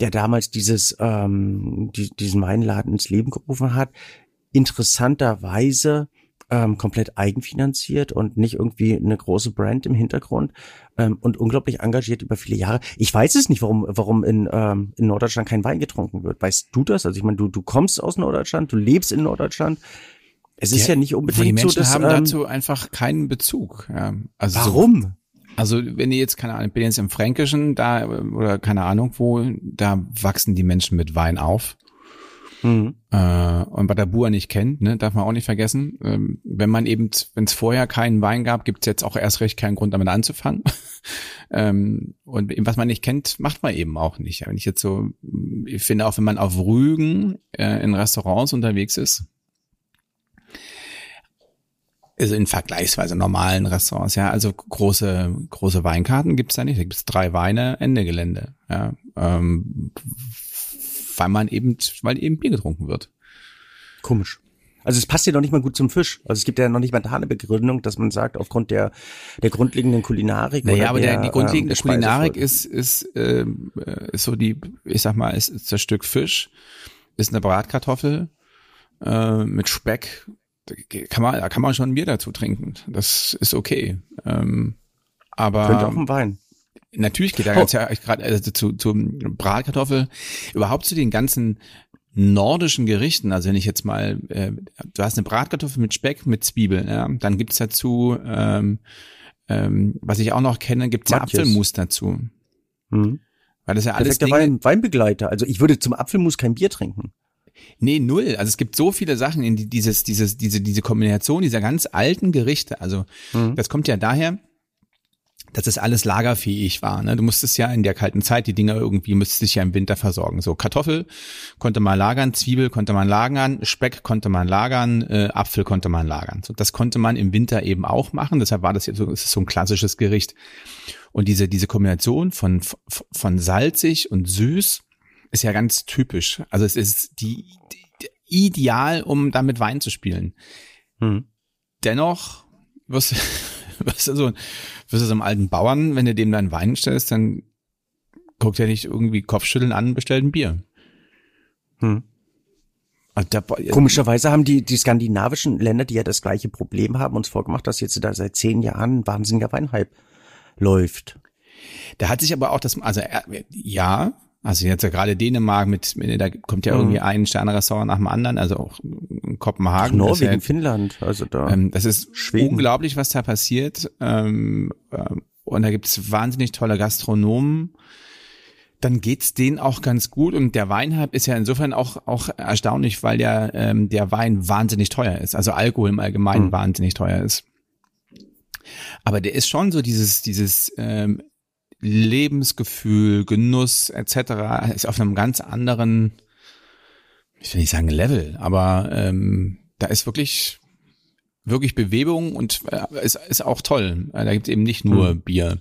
der damals dieses ähm, die, diesen Weinladen ins Leben gerufen hat, interessanterweise ähm, komplett eigenfinanziert und nicht irgendwie eine große Brand im Hintergrund ähm, und unglaublich engagiert über viele Jahre. Ich weiß es nicht, warum, warum in, ähm, in Norddeutschland kein Wein getrunken wird. Weißt du das? Also ich meine, du, du kommst aus Norddeutschland, du lebst in Norddeutschland. Es ist ja, ja nicht unbedingt die Menschen so, dass, haben ähm, dazu einfach keinen Bezug. Ja. Also warum? So, also wenn ihr jetzt, keine Ahnung, ich bin jetzt im Fränkischen da oder keine Ahnung wo, da wachsen die Menschen mit Wein auf. Mhm. Äh, und Bua nicht kennt, ne, darf man auch nicht vergessen. Ähm, wenn man eben, wenn es vorher keinen Wein gab, gibt es jetzt auch erst recht keinen Grund, damit anzufangen. ähm, und was man nicht kennt, macht man eben auch nicht. Wenn ich jetzt so, ich finde auch, wenn man auf Rügen äh, in Restaurants unterwegs ist, also in vergleichsweise normalen Restaurants, ja, also große, große Weinkarten gibt's da nicht. Da gibt's drei Weine, Ende Gelände. Ja, ähm, weil man eben, weil eben Bier getrunken wird. Komisch. Also es passt ja noch nicht mal gut zum Fisch. Also es gibt ja noch nicht mal da eine Begründung, dass man sagt, aufgrund der der grundlegenden Kulinarik. Naja, aber der, die grundlegende ähm, Kulinarik ist ist äh, ist so die, ich sag mal, ist, ist das Stück Fisch, ist eine Bratkartoffel äh, mit Speck. Kann man, da kann man schon ein Bier dazu trinken. Das ist okay. Ähm, aber könnte auch ein Wein. Natürlich geht da ganz oh. ja gerade also zu, zu Bratkartoffel, überhaupt zu den ganzen nordischen Gerichten. Also wenn ich jetzt mal, äh, du hast eine Bratkartoffel mit Speck, mit Zwiebeln, ja, dann gibt's dazu, ähm, ähm, was ich auch noch kenne, gibt's ja Apfelmus dazu. Mhm. Weil das ja alles Dinge, Wein, Weinbegleiter. Also ich würde zum Apfelmus kein Bier trinken. Nee, null. Also es gibt so viele Sachen in die, dieses, dieses, diese, diese Kombination dieser ganz alten Gerichte. Also mhm. das kommt ja daher, dass das alles lagerfähig war. Ne? Du musstest ja in der kalten Zeit die Dinger irgendwie, müsstest dich ja im Winter versorgen. So Kartoffel konnte man lagern, Zwiebel konnte man lagern, Speck konnte man lagern, äh, Apfel konnte man lagern. So, das konnte man im Winter eben auch machen. Deshalb war das jetzt so, das ist so ein klassisches Gericht. Und diese, diese Kombination von, von salzig und süß ist ja ganz typisch. Also es ist die, die ideal, um damit Wein zu spielen. Hm. Dennoch wirst, wirst du so wirst du so einem alten Bauern, wenn du dem dann Wein stellst, dann guckt er nicht irgendwie Kopfschütteln an und bestellt ein Bier. Hm. Also da, Komischerweise haben die, die skandinavischen Länder, die ja das gleiche Problem haben, uns vorgemacht, dass jetzt da seit zehn Jahren ein wahnsinniger Weinhype läuft. Da hat sich aber auch das, also ja, also jetzt ja gerade Dänemark mit, da kommt ja irgendwie mhm. ein Sterne-Restaurant nach dem anderen, also auch Kopenhagen. Ach, Norwegen, ja, Finnland, also da. Ähm, das ist Schweden. unglaublich, was da passiert. Ähm, ähm, und da gibt's wahnsinnig tolle Gastronomen. Dann geht's denen auch ganz gut und der Weinhype ist ja insofern auch auch erstaunlich, weil ja ähm, der Wein wahnsinnig teuer ist, also Alkohol im Allgemeinen mhm. wahnsinnig teuer ist. Aber der ist schon so dieses dieses ähm, Lebensgefühl, Genuss etc. ist auf einem ganz anderen, ich will nicht sagen Level, aber ähm, da ist wirklich wirklich Bewegung und äh, ist, ist auch toll. Da gibt es eben nicht nur hm. Bier.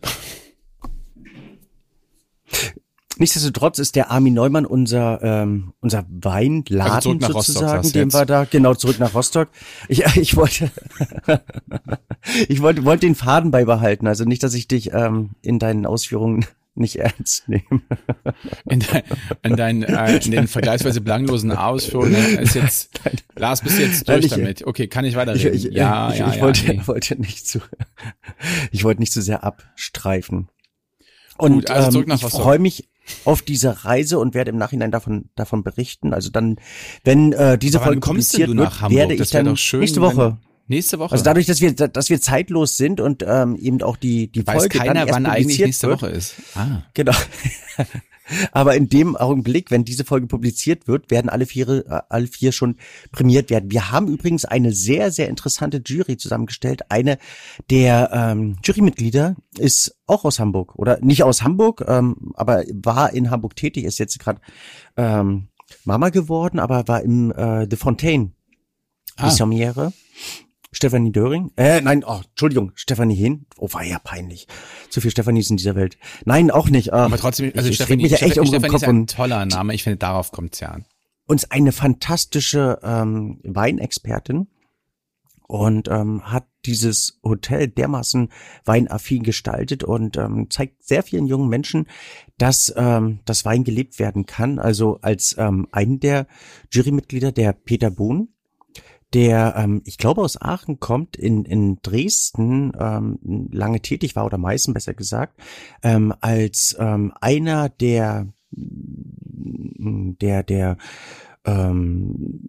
Nichtsdestotrotz ist der Armin Neumann unser ähm, unser Weinladen also sozusagen, den wir da genau zurück nach Rostock. Ich, ich wollte ich wollte wollte den Faden beibehalten, also nicht, dass ich dich ähm, in deinen Ausführungen nicht ernst nehmen. In, dein, in, dein, äh, in den vergleichsweise belanglosen Ausführungen ist jetzt, Lars, bist jetzt durch damit? Okay, kann ich weiterreden? Ich, ich, ja, ich, ja, ich ja, wollte, nee. wollte nicht zu, ich wollte nicht zu sehr abstreifen. Und Gut, also zurück nach ähm, ich freue mich auf diese Reise und werde im Nachhinein davon davon berichten. Also dann, wenn äh, diese Aber Folge publiziert wird, werde ich dann nächste Woche. Nächste Woche. Also dadurch, dass wir, dass wir zeitlos sind und ähm, eben auch die die Weiß Folge keiner, dann erst wann eigentlich nächste wird. Woche ist. Ah. Genau. Aber in dem Augenblick, wenn diese Folge publiziert wird, werden alle vier, äh, alle vier schon prämiert werden. Wir haben übrigens eine sehr, sehr interessante Jury zusammengestellt. Eine der ähm, Jurymitglieder ist auch aus Hamburg oder nicht aus Hamburg, ähm, aber war in Hamburg tätig, ist jetzt gerade ähm, Mama geworden, aber war im äh, The Fontaine, die ah. Sommiere. Stefanie Döring? Äh, nein, oh, Entschuldigung, Stefanie Hehn. Oh, war ja peinlich. Zu viel Stefanis in dieser Welt. Nein, auch nicht. Ah, Aber trotzdem, also ich, Stefanie, mich ja echt Stefanie, um Stefanie ist ein toller Name. Ich finde, darauf kommt's ja an. Uns eine fantastische ähm, Weinexpertin und ähm, hat dieses Hotel dermaßen weinaffin gestaltet und ähm, zeigt sehr vielen jungen Menschen, dass ähm, das Wein gelebt werden kann. Also als ähm, einen der Jurymitglieder, der Peter Bohn, der, ähm, ich glaube, aus Aachen kommt, in, in Dresden ähm, lange tätig war, oder Meißen besser gesagt, ähm, als ähm, einer der, der, der, ähm,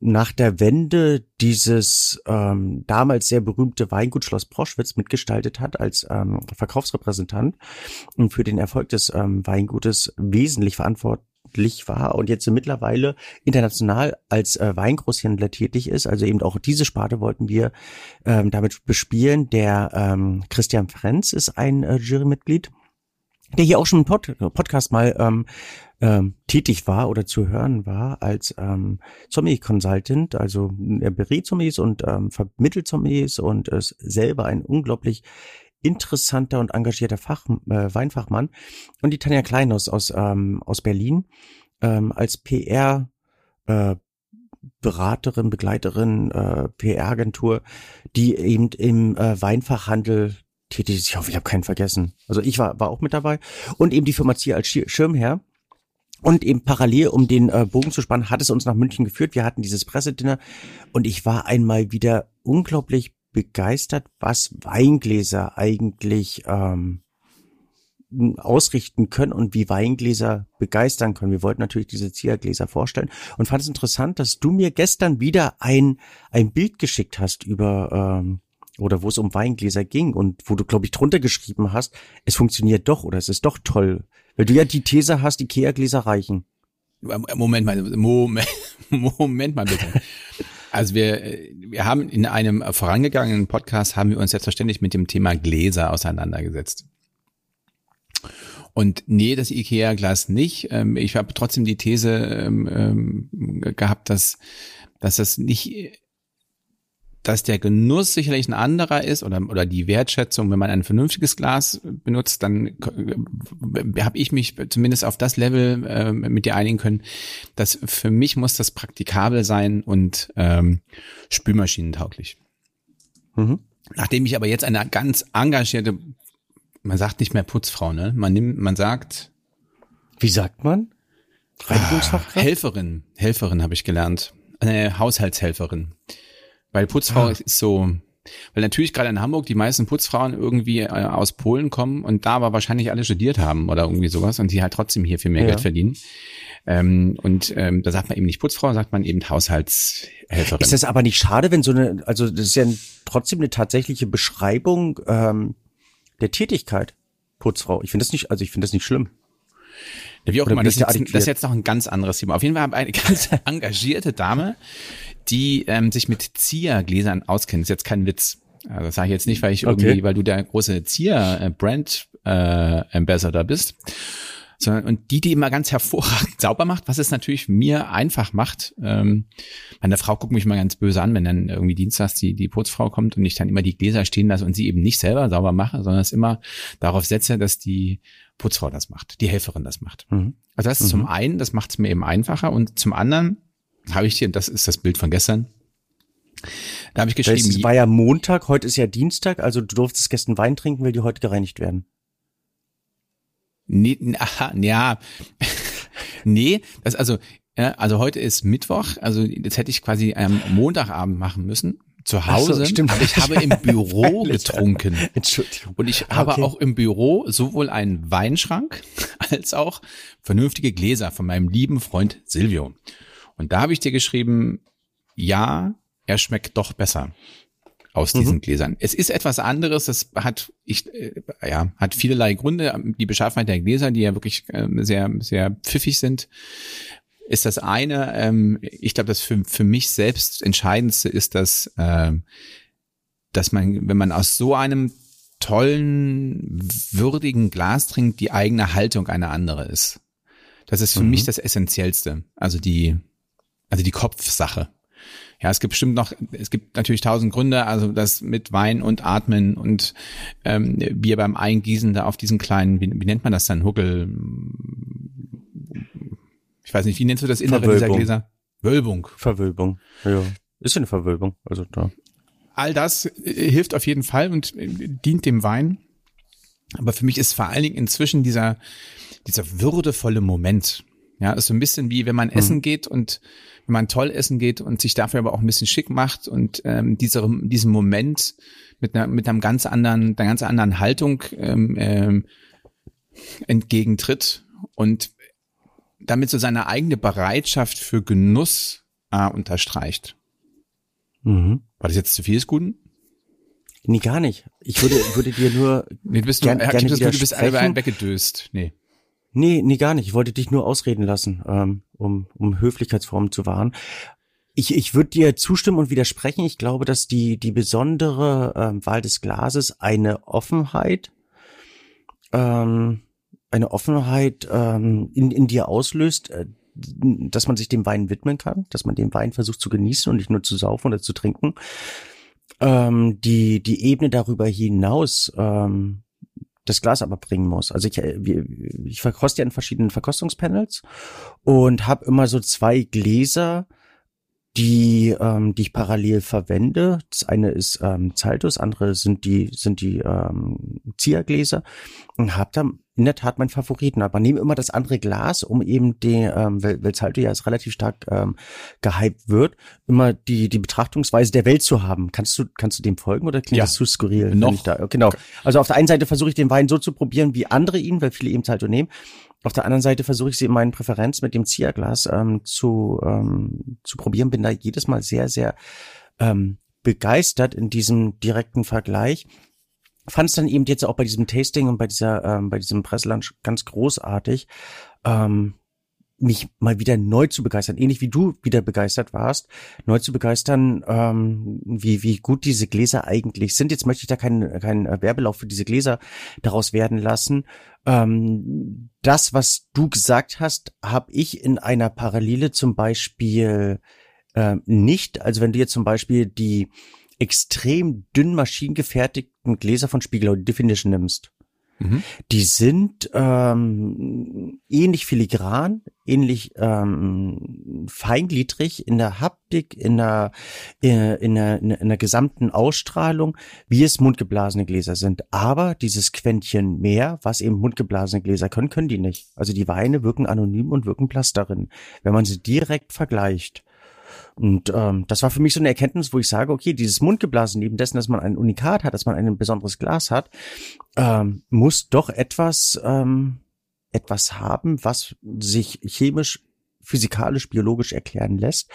nach der Wende dieses ähm, damals sehr berühmte Weingut Schloss Proschwitz mitgestaltet hat als ähm, Verkaufsrepräsentant und für den Erfolg des ähm, Weingutes wesentlich verantwortlich verantwortlich war und jetzt mittlerweile international als äh, Weingroßhändler tätig ist. Also eben auch diese Sparte wollten wir ähm, damit bespielen. Der ähm, Christian Frenz ist ein äh, Jurymitglied, der hier auch schon im Pod Podcast mal ähm, ähm, tätig war oder zu hören war als ähm, Zombie Consultant, also er berät Zombies und ähm, vermittelt Zombies und ist selber ein unglaublich interessanter und engagierter Fach, äh, Weinfachmann. Und die Tanja Klein aus, aus, ähm, aus Berlin ähm, als PR äh, Beraterin, Begleiterin, äh, PR-Agentur, die eben im äh, Weinfachhandel tätig ist. Ich hoffe, ich habe keinen vergessen. Also ich war, war auch mit dabei. Und eben die Firma Zier als Schirmherr. Und eben parallel, um den äh, Bogen zu spannen, hat es uns nach München geführt. Wir hatten dieses Pressedinner und ich war einmal wieder unglaublich begeistert, was Weingläser eigentlich ähm, ausrichten können und wie Weingläser begeistern können. Wir wollten natürlich diese Ziergläser vorstellen und fand es interessant, dass du mir gestern wieder ein, ein Bild geschickt hast über ähm, oder wo es um Weingläser ging und wo du, glaube ich, drunter geschrieben hast, es funktioniert doch oder es ist doch toll. Weil du ja die These hast, Ikea-Gläser reichen. Moment mal, Moment, Moment mal bitte. Also wir, wir haben in einem vorangegangenen Podcast haben wir uns selbstverständlich mit dem Thema Gläser auseinandergesetzt. Und nee, das IKEA-Glas nicht. Ähm, ich habe trotzdem die These ähm, ähm, gehabt, dass, dass das nicht dass der Genuss sicherlich ein anderer ist oder, oder die Wertschätzung, wenn man ein vernünftiges Glas benutzt, dann äh, habe ich mich zumindest auf das Level äh, mit dir einigen können, dass für mich muss das praktikabel sein und ähm, spülmaschinentauglich. Mhm. Nachdem ich aber jetzt eine ganz engagierte, man sagt nicht mehr Putzfrau, ne? Man nimmt, man sagt. Wie sagt man? Reinigungsfachkraft? Helferin, Helferin habe ich gelernt. Eine Haushaltshelferin. Weil Putzfrau ah. ist so, weil natürlich gerade in Hamburg die meisten Putzfrauen irgendwie äh, aus Polen kommen und da aber wahrscheinlich alle studiert haben oder irgendwie sowas und die halt trotzdem hier viel mehr ja. Geld verdienen. Ähm, und ähm, da sagt man eben nicht Putzfrau, sagt man eben Haushaltshelferin. Ist das aber nicht schade, wenn so eine, also das ist ja trotzdem eine tatsächliche Beschreibung ähm, der Tätigkeit, Putzfrau. Ich finde das nicht, also ich finde das nicht schlimm. Ja, wie auch immer, das, das ist jetzt noch ein ganz anderes Thema. Auf jeden Fall eine ganz engagierte Dame, die ähm, sich mit Ziergläsern auskennt. Das ist jetzt kein Witz. Also das sage ich jetzt nicht, weil ich irgendwie, okay. weil du der große Zier-Brand äh, bist, sondern und die, die immer ganz hervorragend sauber macht, was es natürlich mir einfach macht. Ähm, meine Frau guckt mich mal ganz böse an, wenn dann irgendwie dienstags die, die Putzfrau kommt und ich dann immer die Gläser stehen lasse und sie eben nicht selber sauber mache, sondern es immer darauf setze, dass die Putzfrau das macht, die Helferin das macht. Mhm. Also das ist mhm. zum einen, das macht es mir eben einfacher und zum anderen habe ich dir, das ist das Bild von gestern, da habe ich geschrieben. Es war ja Montag, heute ist ja Dienstag, also du durftest gestern Wein trinken, weil die heute gereinigt werden. Nee, aha, ja. nee, das also, ja, also heute ist Mittwoch, also das hätte ich quasi am Montagabend machen müssen. Zu Hause, so, stimmt. aber ich habe im Büro getrunken. Entschuldigung. Und ich habe okay. auch im Büro sowohl einen Weinschrank als auch vernünftige Gläser von meinem lieben Freund Silvio. Und da habe ich dir geschrieben, ja, er schmeckt doch besser aus diesen mhm. Gläsern. Es ist etwas anderes, das hat ich äh, ja hat vielerlei Gründe. Die Beschaffenheit der Gläser, die ja wirklich äh, sehr sehr pfiffig sind, ist das eine. Ähm, ich glaube, das für für mich selbst entscheidendste ist, dass äh, dass man, wenn man aus so einem tollen, würdigen Glas trinkt, die eigene Haltung eine andere ist. Das ist für mhm. mich das Essentiellste. Also die, also die Kopfsache. Ja, es gibt bestimmt noch, es gibt natürlich tausend Gründe, also das mit Wein und Atmen und ähm, Bier beim Eingießen da auf diesen kleinen, wie, wie nennt man das dann, Huckel, ich weiß nicht, wie nennst du das Innere dieser Gläser? Wölbung. Verwölbung, ja. Ist eine Verwölbung, also da. All das äh, hilft auf jeden Fall und äh, dient dem Wein. Aber für mich ist vor allen Dingen inzwischen dieser, dieser würdevolle Moment. Ja, ist so ein bisschen wie, wenn man mhm. essen geht und wenn man toll essen geht und sich dafür aber auch ein bisschen schick macht und ähm, dieser, diesen Moment mit einer, mit einem ganz anderen, einer ganz anderen Haltung ähm, ähm, entgegentritt und damit so seine eigene Bereitschaft für Genuss äh, unterstreicht. Mhm. War das jetzt zu viel des Guten? Nee, gar nicht. Ich würde, würde dir nur. Nee, du bist, gern, du, gerne du bist ein weggedöst. Nee. Nee, nee, gar nicht. Ich wollte dich nur ausreden lassen, ähm, um, um Höflichkeitsformen zu wahren. Ich, ich würde dir zustimmen und widersprechen. Ich glaube, dass die, die besondere ähm, Wahl des Glases eine Offenheit, ähm, eine Offenheit ähm, in, in dir auslöst, äh, dass man sich dem Wein widmen kann, dass man den Wein versucht zu genießen und nicht nur zu saufen oder zu trinken. Ähm, die, die Ebene darüber hinaus, ähm, das Glas aber bringen muss. Also ich, äh, ich verkoste ja in verschiedenen Verkostungspanels und habe immer so zwei Gläser, die, ähm, die ich parallel verwende. Das eine ist ähm, Zaltus, andere sind die sind die ähm, Ziergläser und habe da in der Tat meinen Favoriten, aber nehme immer das andere Glas, um eben die, ähm, weil, weil Zalto ja als relativ stark ähm, gehypt wird, immer die die Betrachtungsweise der Welt zu haben. Kannst du kannst du dem folgen oder klingt ja. das zu skurril? Noch. Da, genau. Also auf der einen Seite versuche ich den Wein so zu probieren, wie andere ihn, weil viele eben Zalto nehmen. Auf der anderen Seite versuche ich sie in meinen Präferenz mit dem Zierglas ähm, zu, ähm, zu probieren. Bin da jedes Mal sehr, sehr ähm, begeistert in diesem direkten Vergleich. Fand es dann eben jetzt auch bei diesem Tasting und bei dieser, ähm, bei diesem Presselunch ganz großartig, ähm, mich mal wieder neu zu begeistern, ähnlich wie du wieder begeistert warst, neu zu begeistern, ähm, wie, wie gut diese Gläser eigentlich sind. Jetzt möchte ich da keinen, keinen Werbelauf für diese Gläser daraus werden lassen. Ähm, das, was du gesagt hast, habe ich in einer Parallele zum Beispiel äh, nicht. Also wenn du jetzt zum Beispiel die extrem dünn maschinengefertigten Gläser von Spiegelau Definition nimmst, Mhm. Die sind ähm, ähnlich filigran, ähnlich ähm, feingliedrig in der Haptik, in der, äh, in der, in der gesamten Ausstrahlung, wie es mundgeblasene Gläser sind. Aber dieses Quäntchen mehr, was eben mundgeblasene Gläser können, können die nicht. Also die Weine wirken anonym und wirken blass darin, wenn man sie direkt vergleicht. Und ähm, das war für mich so eine Erkenntnis, wo ich sage, okay, dieses Mundgeblasen, neben dessen, dass man ein Unikat hat, dass man ein besonderes Glas hat, ähm, muss doch etwas, ähm, etwas haben, was sich chemisch physikalisch, biologisch erklären lässt,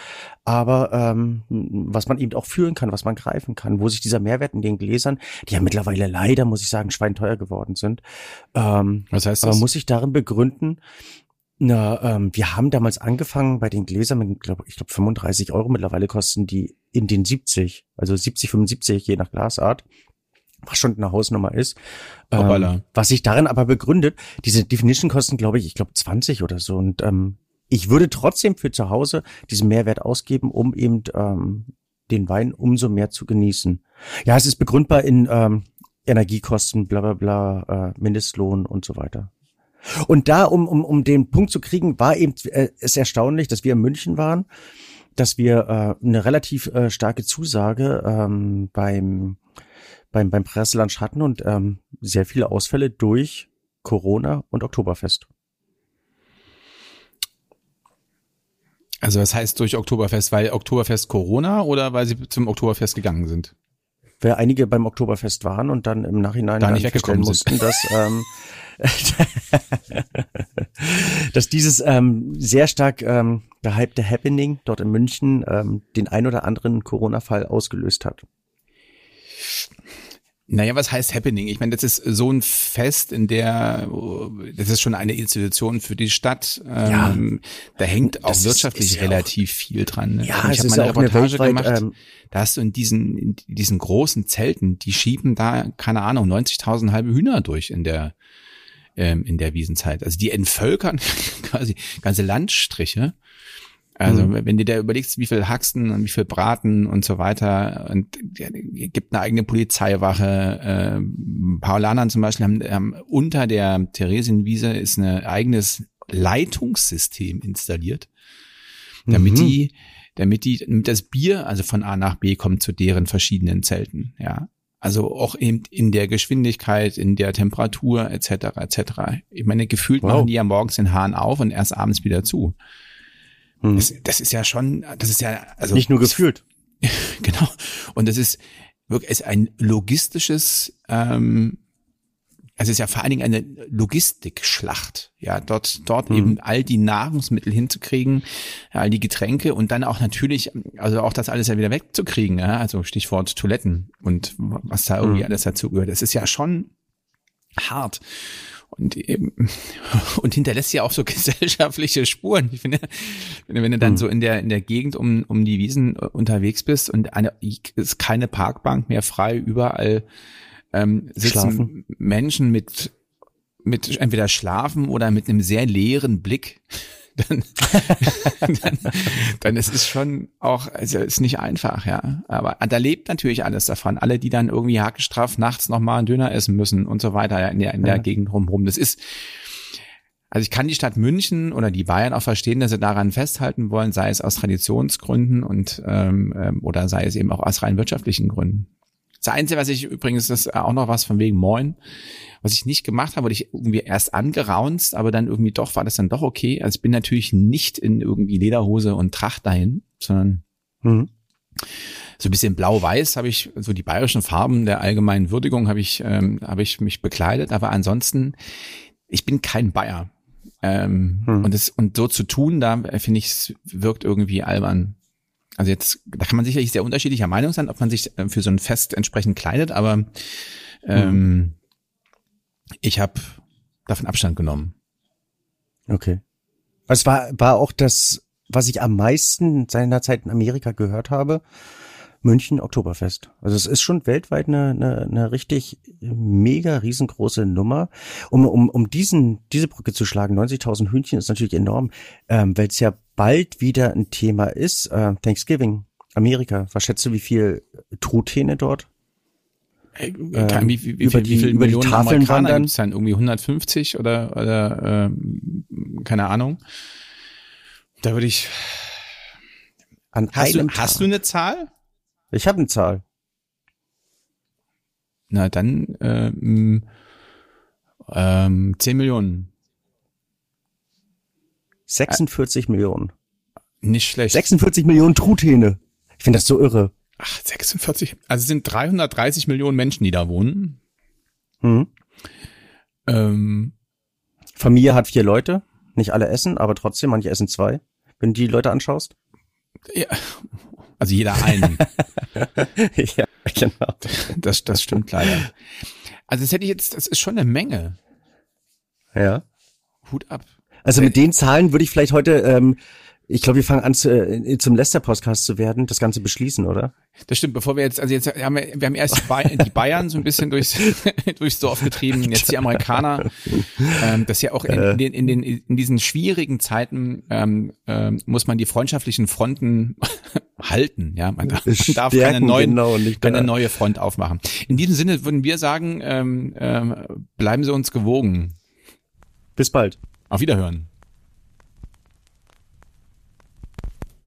aber ähm, was man eben auch fühlen kann, was man greifen kann, wo sich dieser Mehrwert in den Gläsern, die ja mittlerweile leider, muss ich sagen, schweinteuer geworden sind, ähm, was heißt das? aber muss sich darin begründen, na, ähm, wir haben damals angefangen bei den Gläsern mit, glaub, ich glaube, 35 Euro. Mittlerweile kosten die in den 70, also 70, 75 je nach Glasart, was schon eine Hausnummer ist. Ähm, was sich darin aber begründet, diese Definition kosten, glaube ich, ich glaube 20 oder so. Und ähm, ich würde trotzdem für zu Hause diesen Mehrwert ausgeben, um eben ähm, den Wein umso mehr zu genießen. Ja, es ist begründbar in ähm, Energiekosten, bla bla bla, äh, Mindestlohn und so weiter. Und da, um, um, um den Punkt zu kriegen, war eben äh, es erstaunlich, dass wir in München waren, dass wir äh, eine relativ äh, starke Zusage ähm, beim, beim, beim Presselunch hatten und ähm, sehr viele Ausfälle durch Corona und Oktoberfest. Also das heißt durch Oktoberfest, weil Oktoberfest Corona oder weil sie zum Oktoberfest gegangen sind? Weil einige beim Oktoberfest waren und dann im Nachhinein da nicht weggekommen mussten, dass, ähm, dass dieses ähm, sehr stark ähm, gehypte Happening dort in München ähm, den ein oder anderen Corona-Fall ausgelöst hat. Naja, was heißt Happening? Ich meine, das ist so ein Fest, in der, das ist schon eine Institution für die Stadt. Ja, ähm, da hängt auch wirtschaftlich ist, relativ auch, viel dran. Ne? Ja, ich habe mal eine Reportage eine gemacht. Ähm, da hast du in diesen, in diesen großen Zelten, die schieben da, keine Ahnung, 90.000 halbe Hühner durch in der, ähm, in der Wiesenzeit. Also die entvölkern quasi ganze Landstriche. Also mhm. wenn du dir überlegst, wie viel Haxen und wie viel Braten und so weiter und ja, gibt eine eigene Polizeiwache. Äh, Paulanern zum Beispiel haben, haben unter der Theresienwiese ist ein eigenes Leitungssystem installiert, damit mhm. die, damit die, damit das Bier also von A nach B kommt zu deren verschiedenen Zelten. Ja, also auch eben in der Geschwindigkeit, in der Temperatur etc. etc. Ich meine, gefühlt wow. machen die ja morgens den Hahn auf und erst abends wieder zu. Hm. Das, das ist ja schon, das ist ja, also. Nicht nur gefühlt. genau. Und das ist wirklich ist ein logistisches, ähm, also es ist ja vor allen Dingen eine Logistikschlacht, ja, dort, dort mhm. eben all die Nahrungsmittel hinzukriegen, all die Getränke und dann auch natürlich, also auch das alles ja wieder wegzukriegen, ja, also Stichwort Toiletten und was da irgendwie mhm. alles dazu gehört. Das ist ja schon hart und eben und hinterlässt ja auch so gesellschaftliche Spuren. Ich finde, wenn du dann mhm. so in der in der Gegend um um die Wiesen äh, unterwegs bist und eine ist keine Parkbank mehr frei, überall ähm, sitzen schlafen. Menschen mit mit entweder schlafen oder mit einem sehr leeren Blick dann, dann, dann ist es schon auch, also ist nicht einfach, ja. Aber da lebt natürlich alles davon. Alle, die dann irgendwie hakestraff nachts nochmal einen Döner essen müssen und so weiter ja, in der, in der ja. Gegend rumrum. Das ist, also ich kann die Stadt München oder die Bayern auch verstehen, dass sie daran festhalten wollen, sei es aus Traditionsgründen und ähm, ähm oder sei es eben auch aus rein wirtschaftlichen Gründen. Das Einzige, was ich übrigens, das ist auch noch was von wegen Moin, was ich nicht gemacht habe, wurde ich irgendwie erst angeraunzt, aber dann irgendwie doch war das dann doch okay. Also ich bin natürlich nicht in irgendwie Lederhose und Tracht dahin, sondern mhm. so ein bisschen blau-weiß habe ich, so die bayerischen Farben der allgemeinen Würdigung habe ich, ähm, habe ich mich bekleidet, aber ansonsten, ich bin kein Bayer. Ähm, mhm. und, das, und so zu tun, da finde ich, es wirkt irgendwie albern. Also jetzt, da kann man sicherlich sehr unterschiedlicher Meinung sein, ob man sich äh, für so ein Fest entsprechend kleidet, aber ähm, mhm. ich habe davon Abstand genommen. Okay. Es war, war auch das, was ich am meisten seinerzeit in Amerika gehört habe. München Oktoberfest. Also es ist schon weltweit eine, eine, eine richtig mega riesengroße Nummer. Um, um, um diesen, diese Brücke zu schlagen, 90.000 Hühnchen ist natürlich enorm, ähm, weil es ja bald wieder ein Thema ist. Äh, Thanksgiving, Amerika. Was schätzt du, wie viel Truthähne dort? Äh, ähm, wie, wie, wie, über die, wie viel über Millionen die Tafeln wandern? Gibt's dann irgendwie 150 oder, oder äh, keine Ahnung. Da würde ich. An hast, du, hast du eine Zahl? Ich habe eine Zahl. Na, dann ähm, ähm, 10 Millionen. 46 äh, Millionen. Nicht schlecht. 46 Millionen Truthähne. Ich finde das so irre. Ach, 46. Also es sind 330 Millionen Menschen, die da wohnen. Mhm. Ähm, Familie hat vier Leute. Nicht alle essen, aber trotzdem, manche essen zwei. Wenn du die Leute anschaust. Ja, also jeder einen. ja, genau. Das, das stimmt leider. Also das hätte ich jetzt, das ist schon eine Menge. Ja. Hut ab. Also mit den Zahlen würde ich vielleicht heute ähm, ich glaube, wir fangen an zu, äh, zum Lester-Podcast zu werden, das Ganze beschließen, oder? Das stimmt, bevor wir jetzt, also jetzt haben wir, wir haben erst die Bayern so ein bisschen durchs, durchs Dorf getrieben, jetzt die Amerikaner, ähm, das ja auch in, in, den, in, den, in diesen schwierigen Zeiten ähm, ähm, muss man die freundschaftlichen Fronten halten, ja, man darf, man darf keine, neuen, genau, keine neue Front aufmachen. In diesem Sinne würden wir sagen, ähm, ähm, bleiben Sie uns gewogen. Bis bald. Auf Wiederhören.